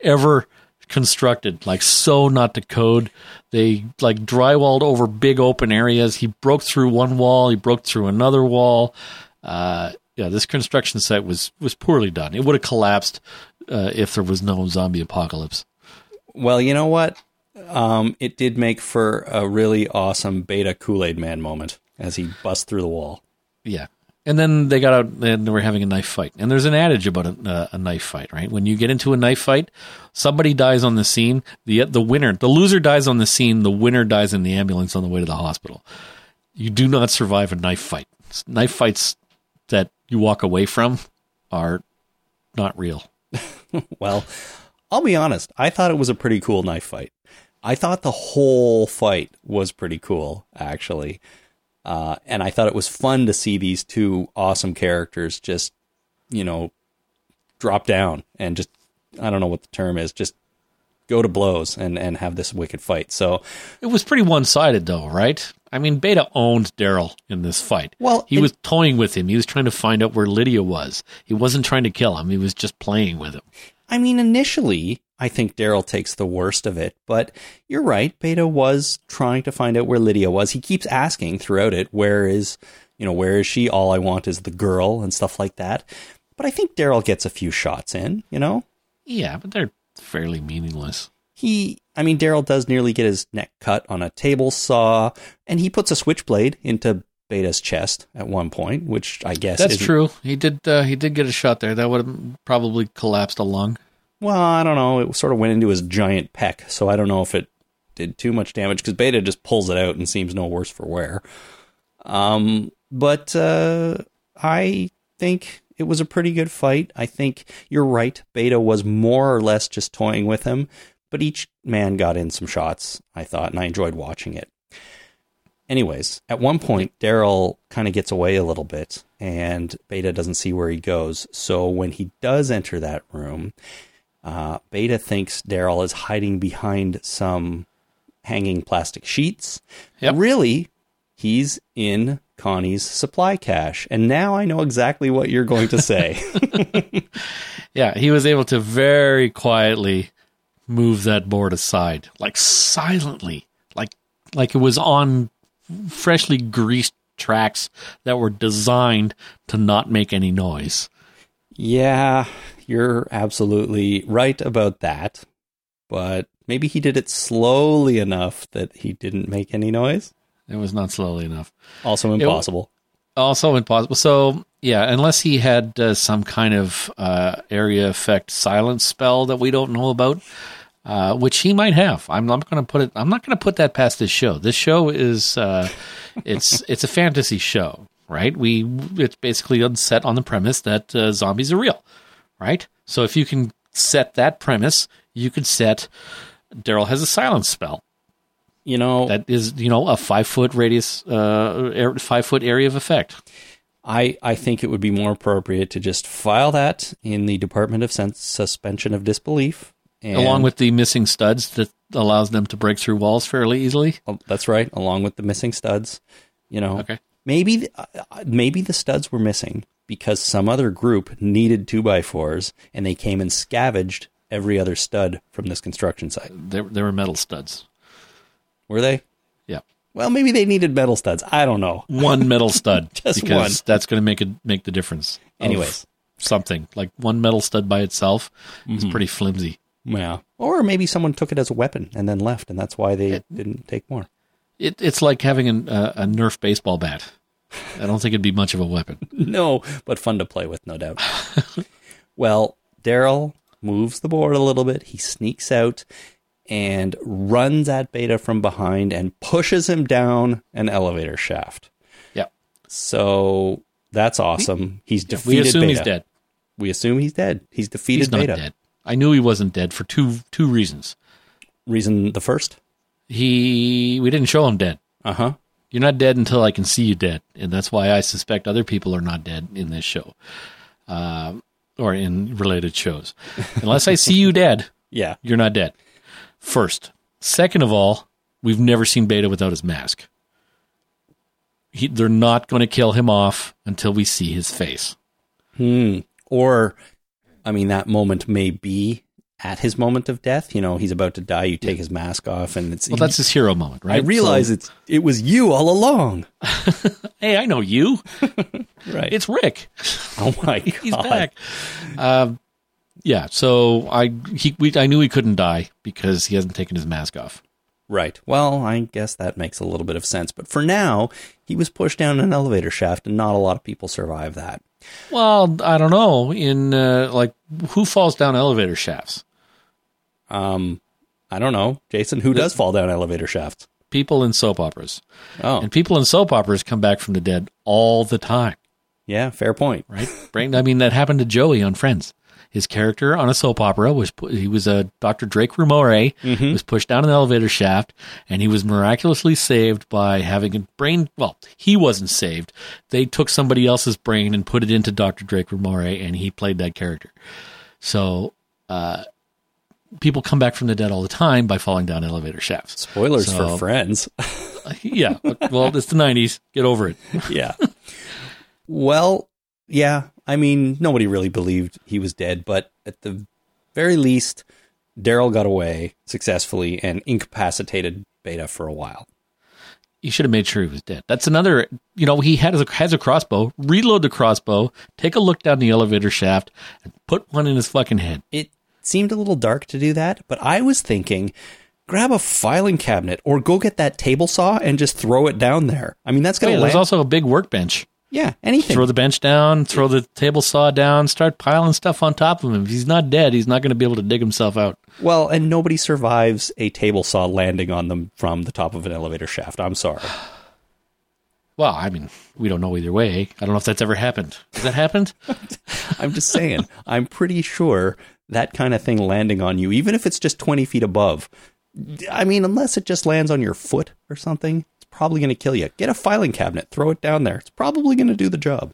ever constructed. Like so not to code. They like drywalled over big open areas. He broke through one wall. He broke through another wall. Uh, yeah, this construction site was was poorly done. It would have collapsed uh, if there was no zombie apocalypse. Well, you know what? Um, it did make for a really awesome Beta Kool Aid Man moment as he busts through the wall. Yeah. And then they got out and they were having a knife fight. And there's an adage about a, uh, a knife fight, right? When you get into a knife fight, somebody dies on the scene. The the winner, the loser dies on the scene. The winner dies in the ambulance on the way to the hospital. You do not survive a knife fight. Knife fights you walk away from are not real. Well, I'll be honest. I thought it was a pretty cool knife fight. I thought the whole fight was pretty cool, actually. Uh, and I thought it was fun to see these two awesome characters just, you know, drop down and just, I don't know what the term is, just go to blows and, and have this wicked fight. So, It was pretty one sided though, right? I mean, Beta owned Daryl in this fight. Well, he it- was toying with him. He was trying to find out where Lydia was. He wasn't trying to kill him. He was just playing with him. I mean, initially, I think Daryl takes the worst of it, but you're right. Beta was trying to find out where Lydia was. He keeps asking throughout it, where is, you know, where is she? All I want is the girl and stuff like that. But I think Daryl gets a few shots in, you know? Yeah, but they're fairly meaningless. He, I mean, Daryl does nearly get his neck cut on a table saw, and he puts a switchblade into Beta's chest at one point, which I guess That's true. He did. Uh, he did get a shot there. That would have probably collapsed a lung. Well, I don't know. It sort of went into his giant pec, so I don't know if it did too much damage because Beta just pulls it out and seems no worse for wear. Um, but uh, I think it was a pretty good fight. I think you're right. Beta was more or less just toying with him, but each man got in some shots. I thought, and I enjoyed watching it. Anyways, at one point, Daryl kind of gets away a little bit, and Beta doesn't see where he goes. So when he does enter that room, uh, Beta thinks Daryl is hiding behind some hanging plastic sheets. Yep. Really, he's in Connie's supply cache. And now I know exactly what you're going to say. Yeah, he was able to very quietly move that board aside, like silently, like like it was on freshly greased tracks that were designed to not make any noise. yeah, you're absolutely right about that. But maybe he did it slowly enough that he didn't make any noise. It was not slowly enough. Also impossible. Also impossible. So yeah, unless he had uh, some kind of uh, area effect silence spell that we don't know about, uh, which he might have. I'm not going to put it. I'm not going to put that past this show. This show is uh, it's it's a fantasy show, right? We it's basically set on the premise that uh, zombies are real, right? So if you can set that premise, you could set Daryl has a silence spell. You know, That is, you know, a five foot radius, uh, air- five foot area of effect. I, I think it would be more appropriate to just file that in the Department of Suspension of Disbelief. And, along with the missing studs that allows them to break through walls fairly easily. Oh, that's right, along with the missing studs. You know, Okay. maybe the, uh, maybe the studs were missing because some other group needed two by fours and they came and scavenged every other stud from this construction site. They, they were metal studs. Were they? Yeah. Well, maybe they needed metal studs. I don't know. One metal stud. Just because one. that's going to make it make the difference. Anyways. something like one metal stud by itself is Mm-hmm. pretty flimsy. Yeah. Or maybe someone took it as a weapon and then left, and that's why they didn't take more. It, it's like having an, uh, a Nerf baseball bat. I don't think it'd be much of a weapon. no, but fun to play with, no doubt. well, Daryl moves the board a little bit. He sneaks out and runs at Beta from behind and pushes him down an elevator shaft. Yeah. So that's awesome. He's defeated. We assume Beta. he's dead. We assume he's dead. He's defeated He's not Beta. dead. I knew he wasn't dead for two two reasons. Reason the first? He we didn't show him dead. Uh huh. You're not dead until I can see you dead, and that's why I suspect other people are not dead in this show, uh, or in related shows. Unless I see you dead, Yeah. you're not dead. First, second of all, we've never seen Beta without his mask. He, they're not going to kill him off until we see his face. Hmm. Or, I mean, that moment may be at his moment of death. You know, he's about to die. You take his mask off, and it's. Well, that's his hero moment, right? I realize So- it's it was you all along. hey, I know you. Right. It's Rick. oh my god. He's back. Um, yeah. So I he we, I knew he couldn't die because he hasn't taken his mask off. Right. Well, I guess that makes a little bit of sense. But for now, he was pushed down an elevator shaft, and not a lot of people survive that. Well, I don't know. In uh, like, who falls down elevator shafts? Um, I don't know, Jason. Who does fall down elevator shafts? People in soap operas, Oh, and people in soap operas come back from the dead all the time, yeah. Fair point. right? Right? I mean, that happened to Joey on Friends. His character on a soap opera was he was a Dr. Drake Ramoray was pushed down an elevator shaft, and he was miraculously saved by having a brain. Well, he wasn't saved. They took somebody else's brain and put it into Dr. Drake Ramoray, and he played that character. So, uh, people come back from the dead all the time by falling down elevator shafts. Spoilers So- for Friends. yeah, well, it's the '90s. Get over it. yeah. Well, yeah. I mean, nobody really believed he was dead, but at the very least, Daryl got away successfully and incapacitated Beta for a while. You should have made sure he was dead. That's another. You know, he had a, has a crossbow. Reload the crossbow. Take a look down the elevator shaft and put one in his fucking head. It seemed a little dark to do that, but I was thinking grab a filing cabinet or go get that table saw and just throw it down there. I mean, that's Oh, going yeah, to there's also a big workbench. Yeah, anything. Throw the bench down. Throw the table saw down. Start piling stuff on top of him. If he's not dead, he's not going to be able to dig himself out. well, and nobody survives a table saw landing on them from the top of an elevator shaft. I'm sorry. Well, I mean, we don't know either way. I don't know if that's ever happened. Has that happened? I'm just saying, I'm pretty sure that kind of thing landing on you, even if it's just 20 feet above, I mean, unless it just lands on your foot or something, probably going to kill you. Get a filing cabinet, throw it down there. It's probably going to do the job.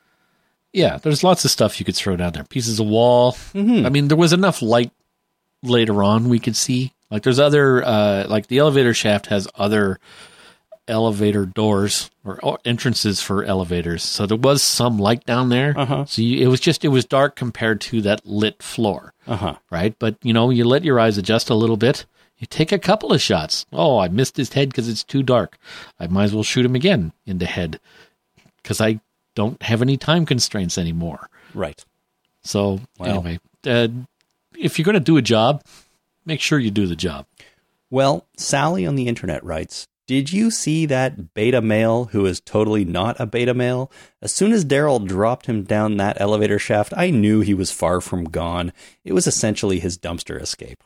Yeah, there's lots of stuff you could throw down there. Pieces of wall. I mean, there was enough light later on we could see. Like there's other, uh, like the elevator shaft has other elevator doors or, entrances for elevators. So there was some light down there. Uh-huh. So you, it was just, it was dark compared to that lit floor. Uh huh. Right. But you know, you let your eyes adjust a little bit. You take a couple of shots. Oh, I missed his head because it's too dark. I might as well shoot him again in the head because I don't have any time constraints anymore. Right. So anyway, uh, if you're going to do a job, make sure you do the job. Well, Sally on the internet writes Did you see that beta male who is totally not a beta male? As soon as Daryl dropped him down that elevator shaft, I knew he was far from gone. It was essentially his dumpster escape.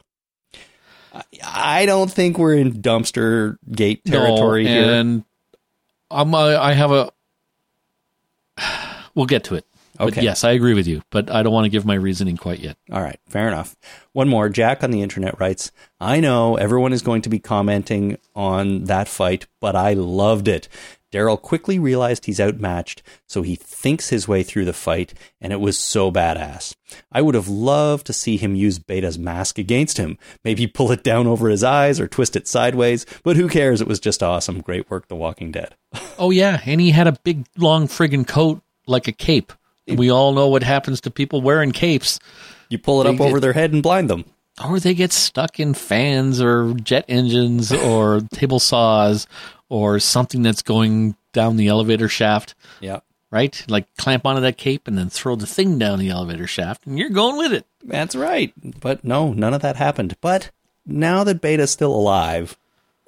I don't think we're in dumpster gate territory no, here. and I'm, I I have a. We'll get to it. But yes, I agree with you, but I don't want to give my reasoning quite yet. All right, fair enough. One more. Jack on the internet writes I know everyone is going to be commenting on that fight, but I loved it. Daryl quickly realized he's outmatched, so he thinks his way through the fight, and it was so badass. I would have loved to see him use Beta's mask against him. Maybe pull it down over his eyes or twist it sideways, but who cares? It was just awesome. Great work, The Walking Dead. Oh yeah, and he had a big long friggin' coat like a cape. And we all know what happens to people wearing capes. You pull it They up over their head and blind them. or they get stuck in fans or jet engines or table saws or something that's going down the elevator shaft, Yeah. right? Like clamp onto that cape and then throw the thing down the elevator shaft and you're going with it. That's right. But no, none of that happened. But now that Beta's still alive,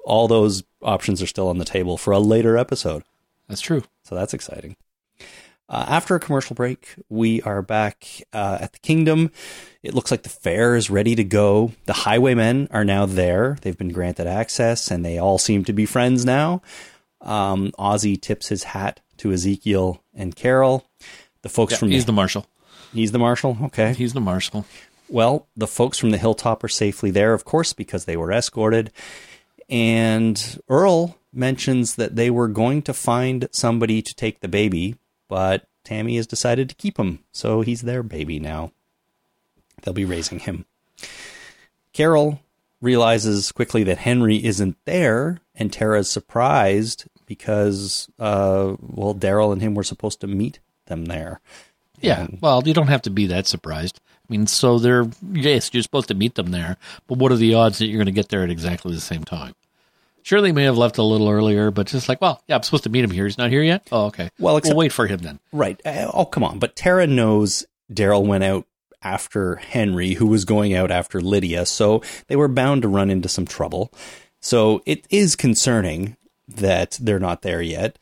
all those options are still on the table for a later episode. That's true. So that's exciting. Uh, after a commercial break, we are back uh, at the kingdom. It looks like the fair is ready to go. The highwaymen are now there. They've been granted access and they all seem to be friends now. Um, Ozzy tips his hat to Ezekiel and Carol. The folks from He's the marshal. he's the marshal. Okay. He's the marshal. Well, the folks from the hilltop are safely there, of course, because they were escorted. And Earl mentions that they were going to find somebody to take the baby, but Tammy has decided to keep him, so he's their baby now. They'll be raising him. Carol realizes quickly that Henry isn't there, and Tara's surprised because, uh, well, Daryl and him were supposed to meet them there. Yeah. And- Well, you don't have to be that surprised. I mean, so they're, yes, you're supposed to meet them there, but what are the odds that you're going to get there at exactly the same time? Sure, they may have left a little earlier, but just like, well, yeah, I'm supposed to meet him here. He's not here yet? Oh, okay. Well, except- we'll wait for him then. Right. Uh, Oh, come on. But Tara knows Daryl went out after Henry, who was going out after Lydia. So they were bound to run into some trouble. So it is concerning that they're not there yet.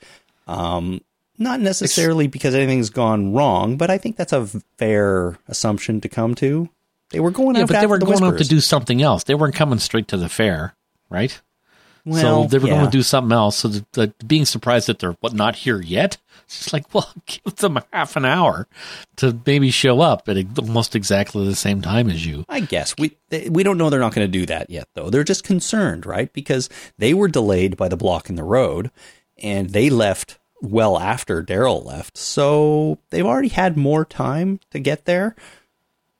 Um, not necessarily because anything's gone wrong, but I think that's a fair assumption to come to. They were going Yeah, out but they were the going out to do something else. They weren't coming straight to the fair, right? Well, so they were yeah. going to do something else. So the, the, being surprised that they're what, not here yet, it's just like, well, give them half an hour to maybe show up at almost exactly the same time as you. I guess we they, we don't know they're not going to do that yet, though. They're just concerned, right? Because they were delayed by the block in the road, and they left well after Daryl left, so they've already had more time to get there.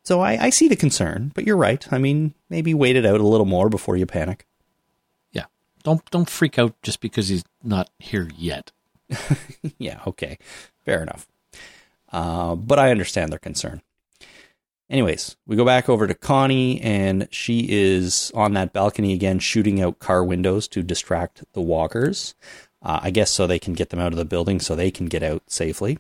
So I, I see the concern, but you're right. I mean, maybe wait it out a little more before you panic. Don't don't freak out just because he's not here yet. yeah, okay, fair enough. Uh, but I understand their concern. Anyways, we go back over to Connie, and she is on that balcony again, shooting out car windows to distract the walkers. Uh, I guess so they can get them out of the building so they can get out safely.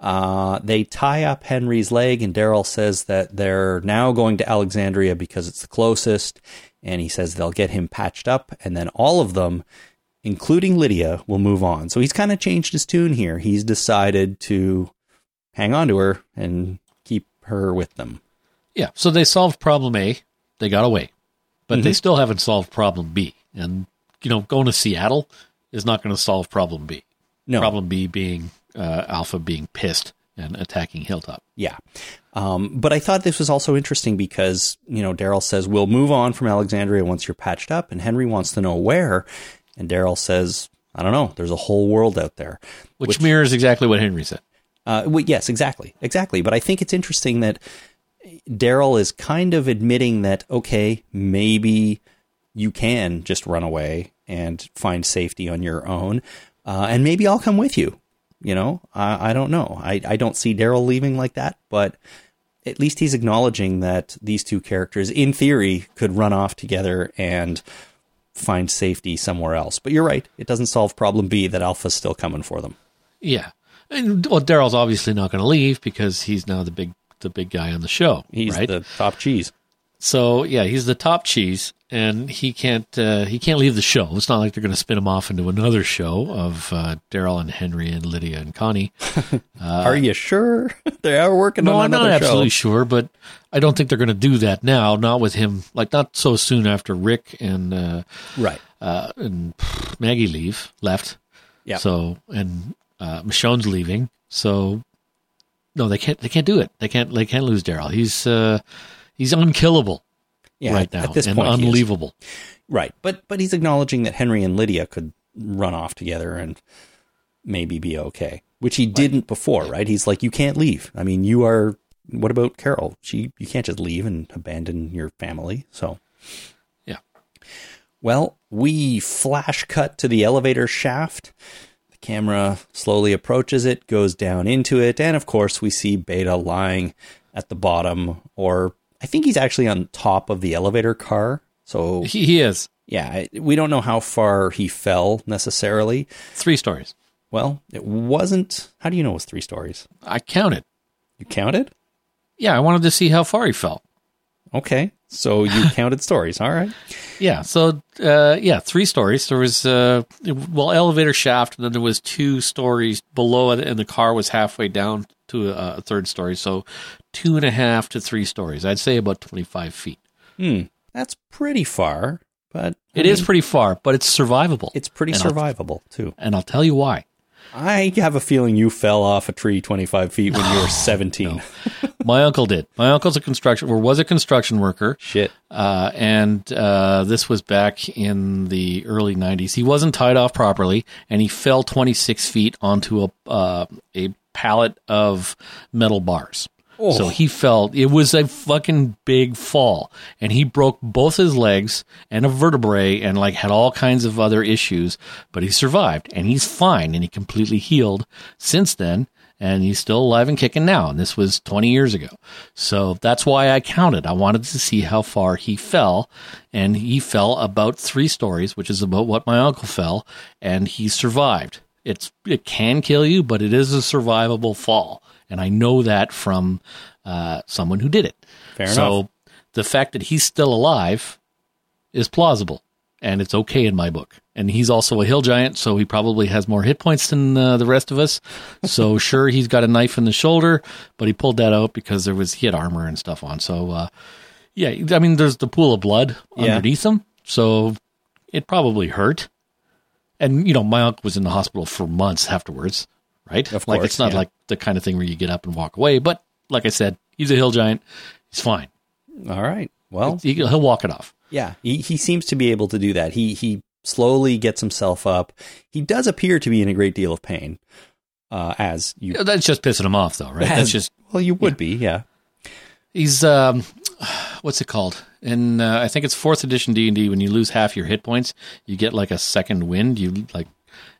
Uh, they tie up Henry's leg, and Daryl says that they're now going to Alexandria because it's the closest. And he says they'll get him patched up, and then all of them, including Lydia, will move on. So he's kind of changed his tune here. He's decided to hang on to her and keep her with them. Yeah, so they solved problem A, they got away, but they still haven't solved problem B. And you know, going to Seattle is not going to solve problem B. No. Problem B being uh, Alpha being pissed and attacking Hilltop. Yeah. Um, but I thought this was also interesting because, you know, Daryl says, we'll move on from Alexandria once you're patched up. And Henry wants to know where. And Daryl says, I don't know. There's a whole world out there. Which, mirrors exactly what Henry said. Uh, well, yes, exactly. Exactly. But I think it's interesting that Daryl is kind of admitting that, okay, maybe you can just run away and find safety on your own. Uh, and maybe I'll come with you. You know, I, I don't know. I, I don't see Daryl leaving like that, but at least he's acknowledging that these two characters, in theory, could run off together and find safety somewhere else. But you're right. It doesn't solve problem B that Alpha's still coming for them. Yeah. And well, Daryl's obviously not going to leave because he's now the big the big guy on the show. He's right? the top cheese. So yeah, he's the top cheese, and he can't uh, he can't leave the show. It's not like they're going to spin him off into another show of uh, Daryl and Henry and Lydia and Connie. Are you sure they are working No, on I'm not absolutely show? sure, but I don't think they're going to do that now. Not with him, like not so soon after Rick and uh, Right. uh, and pff, Maggie leave left. Yeah. So and uh, Michonne's leaving. So no, they can't. They can't do it. They can't. They can't lose Daryl. He's uh, he's unkillable Yeah, right now at this and point, unbelievable. Right, but but he's acknowledging that Henry and Lydia could run off together and maybe be okay, which he didn't before, right? He's like, you can't leave. I mean, you are. What about Carol? She, you can't just leave and abandon your family. So, Yeah. Well, we flash cut to the elevator shaft. The camera slowly approaches it, goes down into it, and of course, we see Beta lying at the bottom, or I think he's actually on top of the elevator car. So He, he is yeah, we don't know how far he fell necessarily. three stories. Well, it wasn't. How do you know it was three stories? I counted. You counted? Yeah, I wanted to see how far he fell. Okay, so you counted stories. All right. Yeah. So, uh, yeah, three stories. There was, uh, well, elevator shaft, and then there was two stories below it, and the car was halfway down to a, a third story. So, two and a half to three stories. I'd say about 25 feet. Hmm, that's pretty far, but I It is mean, pretty far, but it's survivable. It's pretty And survivable too. and I'll tell you why. I have a feeling you fell off a tree twenty five feet when you were seventeen. My uncle did. My uncle's a construction, or was a construction worker. Shit. Uh, and uh, this was back in the early 90s. He wasn't tied off properly, and he fell 26 feet onto a uh, a pallet of metal bars. Oh. So he fell. It was a fucking big fall, and he broke both his legs and a vertebrae, and like had all kinds of other issues. But he survived, and he's fine, and he completely healed since then and he's still alive and kicking now. And this was 20 years ago. So that's why I counted. I wanted to see how far he fell. And he fell about three stories, which is about what my uncle fell, and he survived. It's, it can kill you, but it is a survivable fall. And I know that from uh, someone who did it. Fair so enough. the fact that he's still alive is plausible and it's okay in my book. And he's also a hill giant, so he probably has more hit points than uh, the rest of us. So sure, he's got a knife in the shoulder, but he pulled that out because there was he had armor and stuff on. So uh, yeah, I mean, there's the pool of blood Yeah. underneath him, so it probably hurt. And you know, my uncle was in the hospital for months afterwards, right? Of like course, it's not yeah. like the kind of thing where you get up and walk away. But like I said, he's a hill giant. He's fine. All right. Well, He, he'll walk it off. yeah, he he seems to be able to do that. He he slowly gets himself up. He does appear to be in a great deal of pain. Uh, as you, Yeah, That's just pissing him off, though, right? as- That's just well, you would be, yeah. he's um, what's it called? In uh, I think it's fourth edition D and D. When you lose half your hit points, you get like a second wind. You like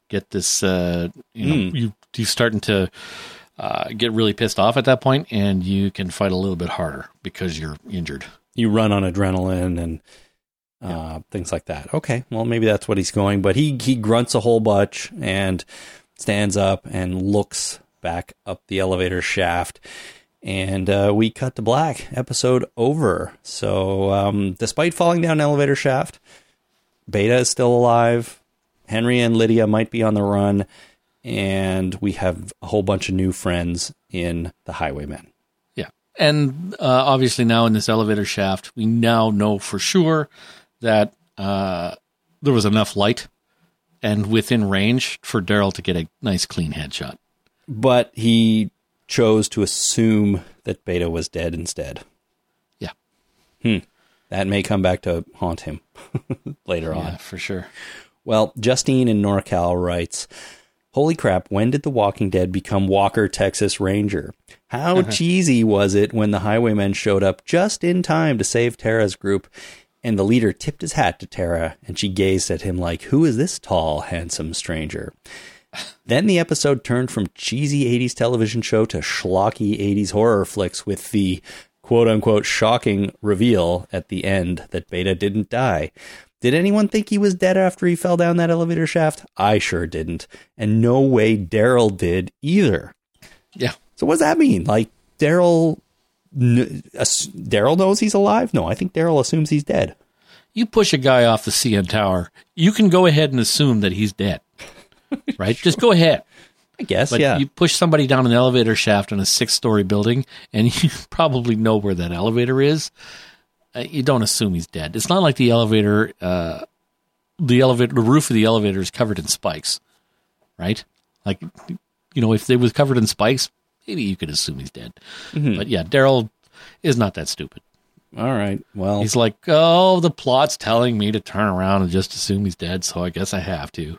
get this. Uh, you know, Hmm. you you starting to uh, get really pissed off at that point, and you can fight a little bit harder because you're injured. you run on adrenaline and uh, things like that. Okay, well maybe that's what he's going, but he he grunts a whole bunch and stands up and looks back up the elevator shaft. And uh, we cut to black. Episode over. So, um, despite falling down an elevator shaft, Beta is still alive. Henry and Lydia might be on the run, and we have a whole bunch of new friends in the Highwaymen. Yeah, and uh, obviously now in this elevator shaft, we now know for sure that uh, there was enough light and within range for Daryl to get a nice clean headshot. but he chose to assume that Beta was dead instead. Yeah. Hmm. That may come back to haunt him later Yeah, on. for sure. Well, Justine in NorCal writes, Holy crap, when did The Walking Dead become Walker, Texas Ranger? How uh-huh. cheesy was it when the highwaymen showed up just in time to save Tara's group and the leader tipped his hat to Tara and she gazed at him like, Who is this tall, handsome stranger? Then the episode turned from cheesy 80s television show to schlocky 80s horror flicks with the quote unquote shocking reveal at the end that Beta didn't die. Did anyone think he was dead after he fell down that elevator shaft? I sure didn't. And no way Daryl did either. Yeah. So what does that mean? Like Daryl Daryl knows he's alive. No, I think Daryl assumes he's dead. You push a guy off the CN Tower, you can go ahead and assume that he's dead, right? Just go ahead. I guess. But yeah. you push somebody down an elevator shaft in a six-story building, and you probably know where that elevator is. Uh, you don't assume he's dead. It's not like the elevator, uh, the elevator, the roof of the elevator is covered in spikes, right? Like, you know, if it was covered in spikes, maybe you could assume he's dead. Mm-hmm. But yeah, Daryl is not that stupid. All right. Well, He's like, oh, the plot's telling me to turn around and just assume he's dead, so I guess I have to.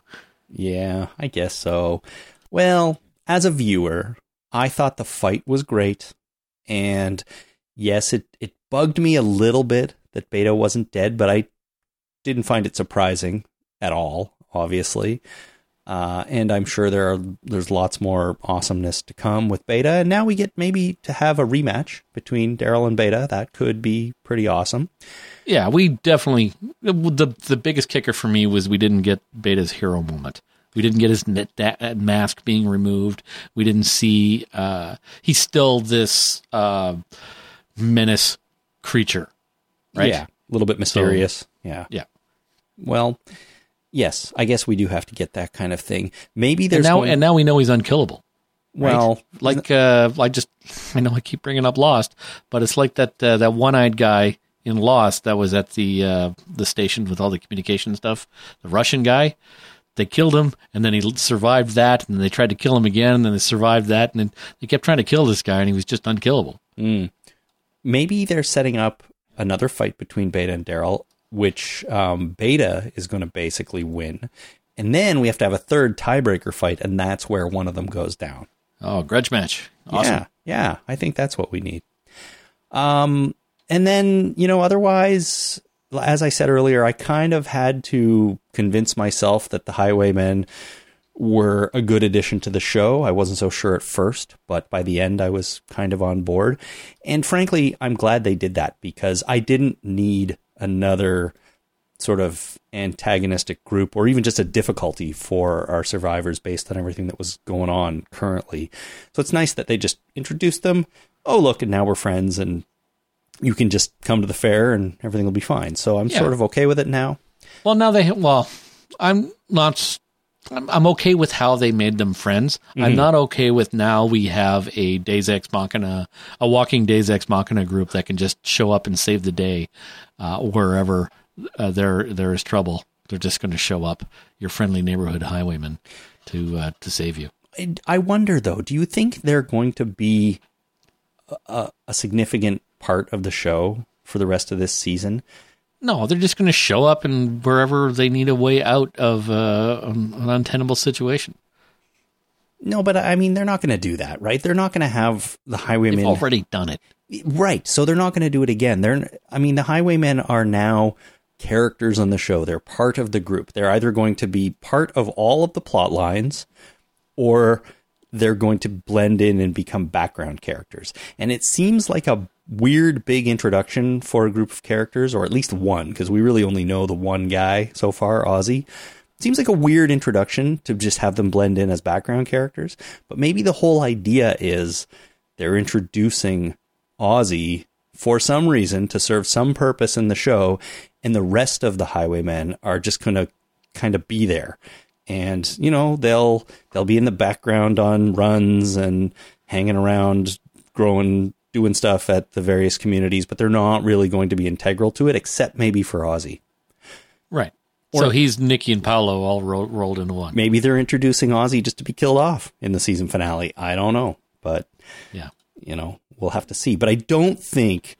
Yeah, I guess so. Well, as a viewer, I thought the fight was great. And yes, it, it bugged me a little bit that Beta wasn't dead, but I didn't find it surprising at all, obviously. Uh, and I'm sure there are there's lots more awesomeness to come with Beta. And now we get maybe to have a rematch between Daryl and Beta. That could be pretty awesome. Yeah, we definitely the the biggest kicker for me was we didn't get Beta's hero moment. We didn't get his net, that mask being removed. We didn't see uh, he's still this uh, menace creature, right? Yeah, a little bit mysterious. yeah. Yeah. Well, yes, I guess we do have to get that kind of thing. Maybe And there's now going- and now we know he's unkillable. right? well, like uh, I just I know I keep bringing up Lost, but it's like that uh, that one eyed guy in Lost that was at the uh, the station with all the communication stuff. The Russian guy, they killed him, and then he survived that, and they tried to kill him again, and then they survived that, and then they kept trying to kill this guy, and he was just unkillable. Maybe they're setting up another fight between Beta and Daryl, which um, Beta is going to basically win, and then we have to have a third tiebreaker fight, and that's where one of them goes down. Oh, grudge match, awesome. Yeah, yeah, I think that's what we need. Um, and then you know, otherwise, as I said earlier, I kind of had to convince myself that the Highwaymen were a good addition to the show. I wasn't so sure at first, but by the end, I was kind of on board. And frankly, I'm glad they did that because I didn't need another sort of antagonistic group or even just a difficulty for our survivors based on everything that was going on currently. So it's nice that they just introduced them. Oh, look, and now we're friends and you can just come to the fair and everything will be fine. So I'm Yeah. sort of okay with it now. Well, now they well, I'm not. I'm, I'm okay with how they made them friends. I'm not okay with now we have a Deus Ex Machina, a walking Deus Ex Machina group that can just show up and save the day uh, wherever uh, there there is trouble. They're just going to show up, your friendly neighborhood highwayman, to uh, to save you. I- I wonder though, do you think they're going to be a, a significant part of the show for the rest of this season? No, they're just going to show up and wherever they need a way out of uh, an an untenable situation. No, but I mean, they're not going to do that, right? They're not going to have the highwaymen. They've already done it. Right. So they're not going to do it again. They're, I mean, the highwaymen are now characters on the show. They're part of the group. They're either going to be part of all of the plot lines or they're going to blend in and become background characters. And it seems like a weird big introduction for a group of characters, or at least one, because we really only know the one guy so far, Ozzy. Seems like a weird introduction to just have them blend in as background characters. But maybe the whole idea is they're introducing Ozzy for some reason to serve some purpose in the show, and the rest of the highwaymen are just going to kind of be there. And you know they'll they'll be in the background on runs and hanging around, growing, doing stuff at the various communities, but they're not really going to be integral to it, except maybe for Ozzy. Right. so he's Nikki and Paulo all ro- rolled into one. Maybe they're introducing Ozzy just to be killed off in the season finale. I don't know, but Yeah. you know, we'll have to see. But I don't think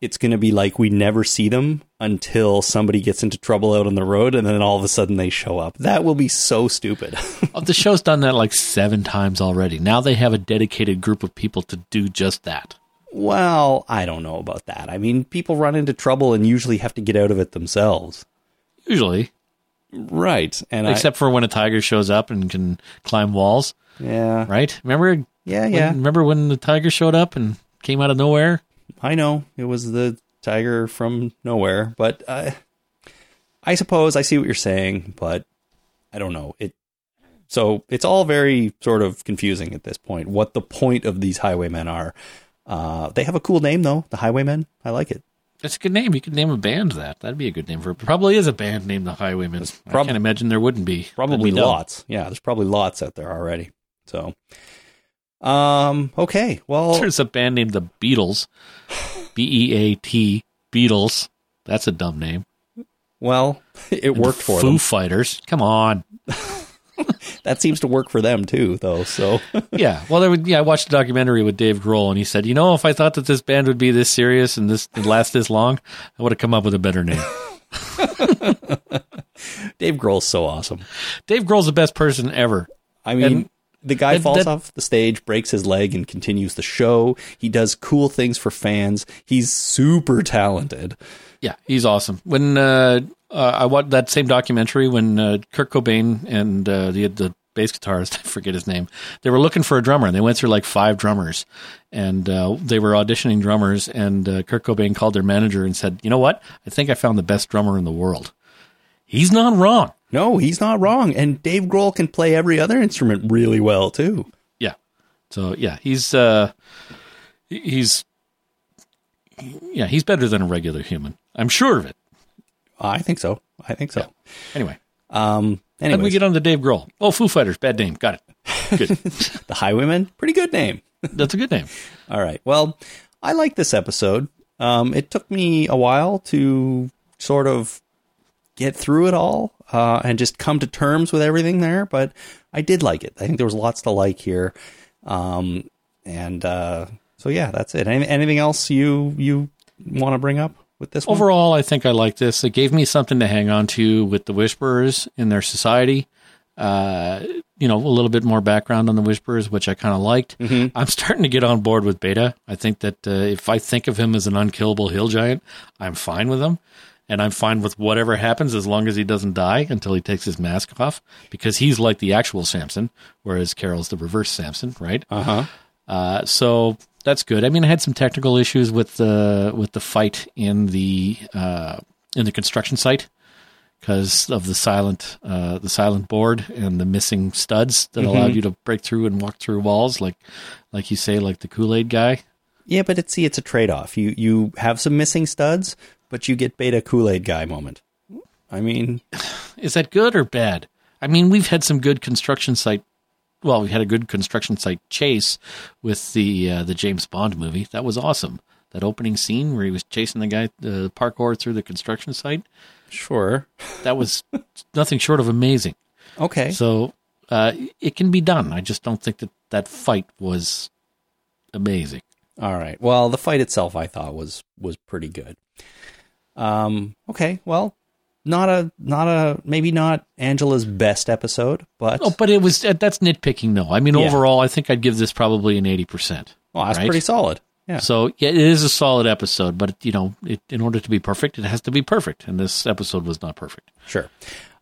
it's going to be like we never see them until somebody gets into trouble out on the road and then all of a sudden they show up. That will be so stupid. Oh, the show's done that like seven times already. Now they have a dedicated group of people to do just that. Well, I don't know about that. I mean, people run into trouble and usually have to get out of it themselves. Usually, Right. And except for when a tiger shows up and can climb walls, yeah. right? Remember? Yeah, when- yeah. remember when the tiger showed up and came out of nowhere? I know it was the tiger from nowhere, but uh, I suppose I see what you're saying, but I don't know it. So it's all very sort of confusing at this point. What the point of these highwaymen are, Uh, they have a cool name though, the Highwaymen. I like it. That's a good name. You could name a band that. That'd be a good name for it. Probably is a band named the Highwaymen. prob- I can't imagine there wouldn't be. Probably be lots. Yeah, there's probably lots out there already. So, um, okay. Well, There's a band named the Beatles. B E A T Beatles. That's a dumb name. well, it worked for Foo them. Fighters. Come on. That seems to work for them too, though. So, yeah. Well, there would, yeah, I watched a documentary with Dave Grohl, and he said, you know, if I thought that this band would be this serious and this and last this long, I would have come up with a better name. Dave Grohl's so awesome. Dave Grohl's the best person ever. I mean, And- the guy and falls that- off the stage, breaks his leg, and continues the show. He does cool things for fans. He's super talented. Yeah, he's awesome. When uh, uh, I watched that same documentary, when uh, Kurt Cobain and uh, the the bass guitarist, I forget his name, they were looking for a drummer, and they went through like five drummers, and uh, they were auditioning drummers, and uh, Kurt Cobain called their manager and said, "You know what? I think I found the best drummer in the world." He's not wrong. No, he's not wrong. And Dave Grohl can play every other instrument really well too. Yeah. So yeah, he's uh, he's yeah, he's better than a regular human. I'm sure of it. I think so. I think so. Anyway, Um. how we get on to Dave Grohl? Oh, Foo Fighters, bad name. Got it. Good. the Highwaymen, pretty good name. That's a good name. All right. Well, I like this episode. Um, it took me a while to sort of get through it all uh, and just come to terms with everything there, but I did like it. I think there was lots to like here. Um, and uh, so yeah, that's it. Any, anything else you you want to bring up with this one? Overall, I think I like this. It gave me something to hang on to with the Whisperers in their society. Uh, you know, a little bit more background on the Whisperers, which I kind of liked. I'm starting to get on board with Beta. I think that uh, if I think of him as an unkillable hill giant, I'm fine with him. And I'm fine with whatever happens as long as he doesn't die until he takes his mask off, because he's like the actual Samson, whereas Carol's the reverse Samson, right? Uh-huh. Uh, so that's good. I mean, I had some technical issues with the with the fight in the uh, in the construction site because of the silent uh, the silent board and the missing studs that allowed you to break through and walk through walls, like like you say, like the Kool Aid guy. Yeah, but it's see, it's a trade off. You you have some missing studs, but you get beta Kool Aid guy moment. I mean, Is that good or bad? I mean, we've had some good construction site. Well, we had a good construction site chase with the uh, the James Bond movie. That was awesome. That opening scene where he was chasing the guy, uh, parkour through the construction site. sure, That was nothing short of amazing. okay. So uh, it can be done. I just don't think that that fight was amazing. All right. Well, the fight itself, I thought was was pretty good. Um. Okay. Well, not a not a maybe not Angela's best episode, but Oh, but it was that's nitpicking, though. I mean, Yeah. overall, I think I'd give this probably an eighty percent. well, that's right? pretty solid. Yeah. So yeah, it is a solid episode, but you know, it, in order to be perfect, it has to be perfect, and this episode was not perfect. Sure.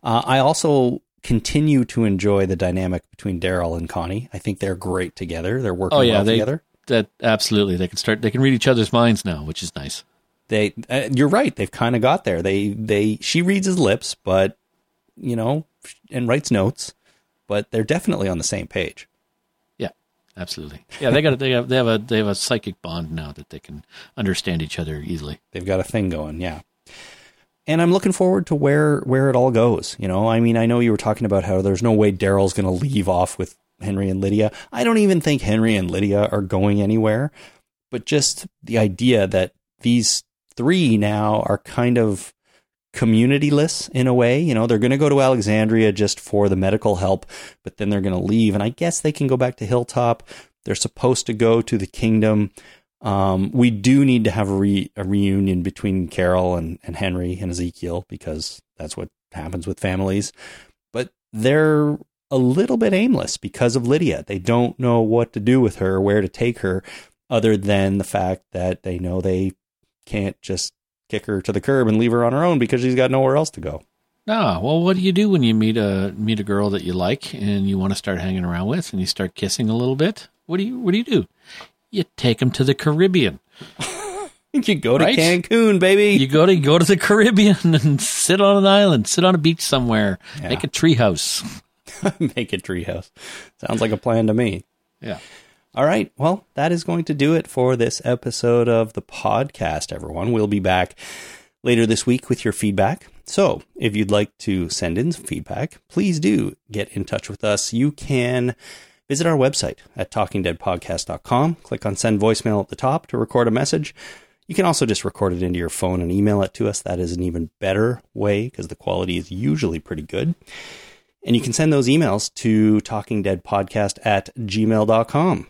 Uh, I also continue to enjoy the dynamic between Daryl and Connie. I think they're great together. They're working Oh yeah, well they together. that absolutely they can start. They can read each other's minds now, which is nice. They, uh, you're right. They've kind of got there. They, they, she reads his lips, but you know, and writes notes, but they're definitely on the same page. Yeah, absolutely. Yeah, they got they have they have a they have a psychic bond now that they can understand each other easily. They've got a thing going, yeah. And I'm looking forward to where where it all goes. You know, I mean, I know you were talking about how there's no way Daryl's going to leave off with Henry and Lydia. I don't even think Henry and Lydia are going anywhere. But just the idea that these three now are kind of communityless in a way. You know, they're going to go to Alexandria just for the medical help, but then they're going to leave. And I guess they can go back to Hilltop. They're supposed to go to the kingdom. Um, we do need to have a, re- a reunion between Carol and, and Henry and Ezekiel because that's what happens with families. But they're a little bit aimless because of Lydia. They don't know what to do with her, where to take her, other than the fact that they know they can't just kick her to the curb and leave her on her own because she's got nowhere else to go. Ah, well, what do you do when you meet a meet a girl that you like and you want to start hanging around with, and you start kissing a little bit? What do you What do you do? You take them to the Caribbean. You go to Right? Cancun, baby. You go to go to the Caribbean and sit on an island, sit on a beach somewhere, Yeah. make a treehouse. Make a treehouse. Sounds like a plan to me. Yeah. All right. Well, that is going to do it for this episode of the podcast, everyone. We'll be back later this week with your feedback. So, if you'd like to send in some feedback, please do get in touch with us. You can visit our website at talkingdeadpodcast.com. Click on send voicemail at the top to record a message. You can also just record it into your phone and email it to us. That is an even better way because the quality is usually pretty good. And you can send those emails to talkingdeadpodcast at gmail.com.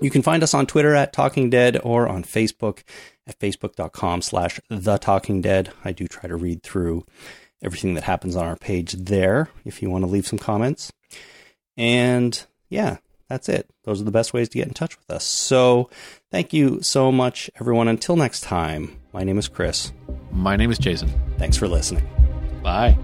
You can find us on Twitter at Talking Dead or on Facebook at facebook.com slash the Talking Dead. I do try to read through everything that happens on our page there if you want to leave some comments. And yeah, that's it. Those are the best ways to get in touch with us. So thank you so much, everyone. Until next time, my name is Chris. My name is Jason. Thanks for listening. Bye.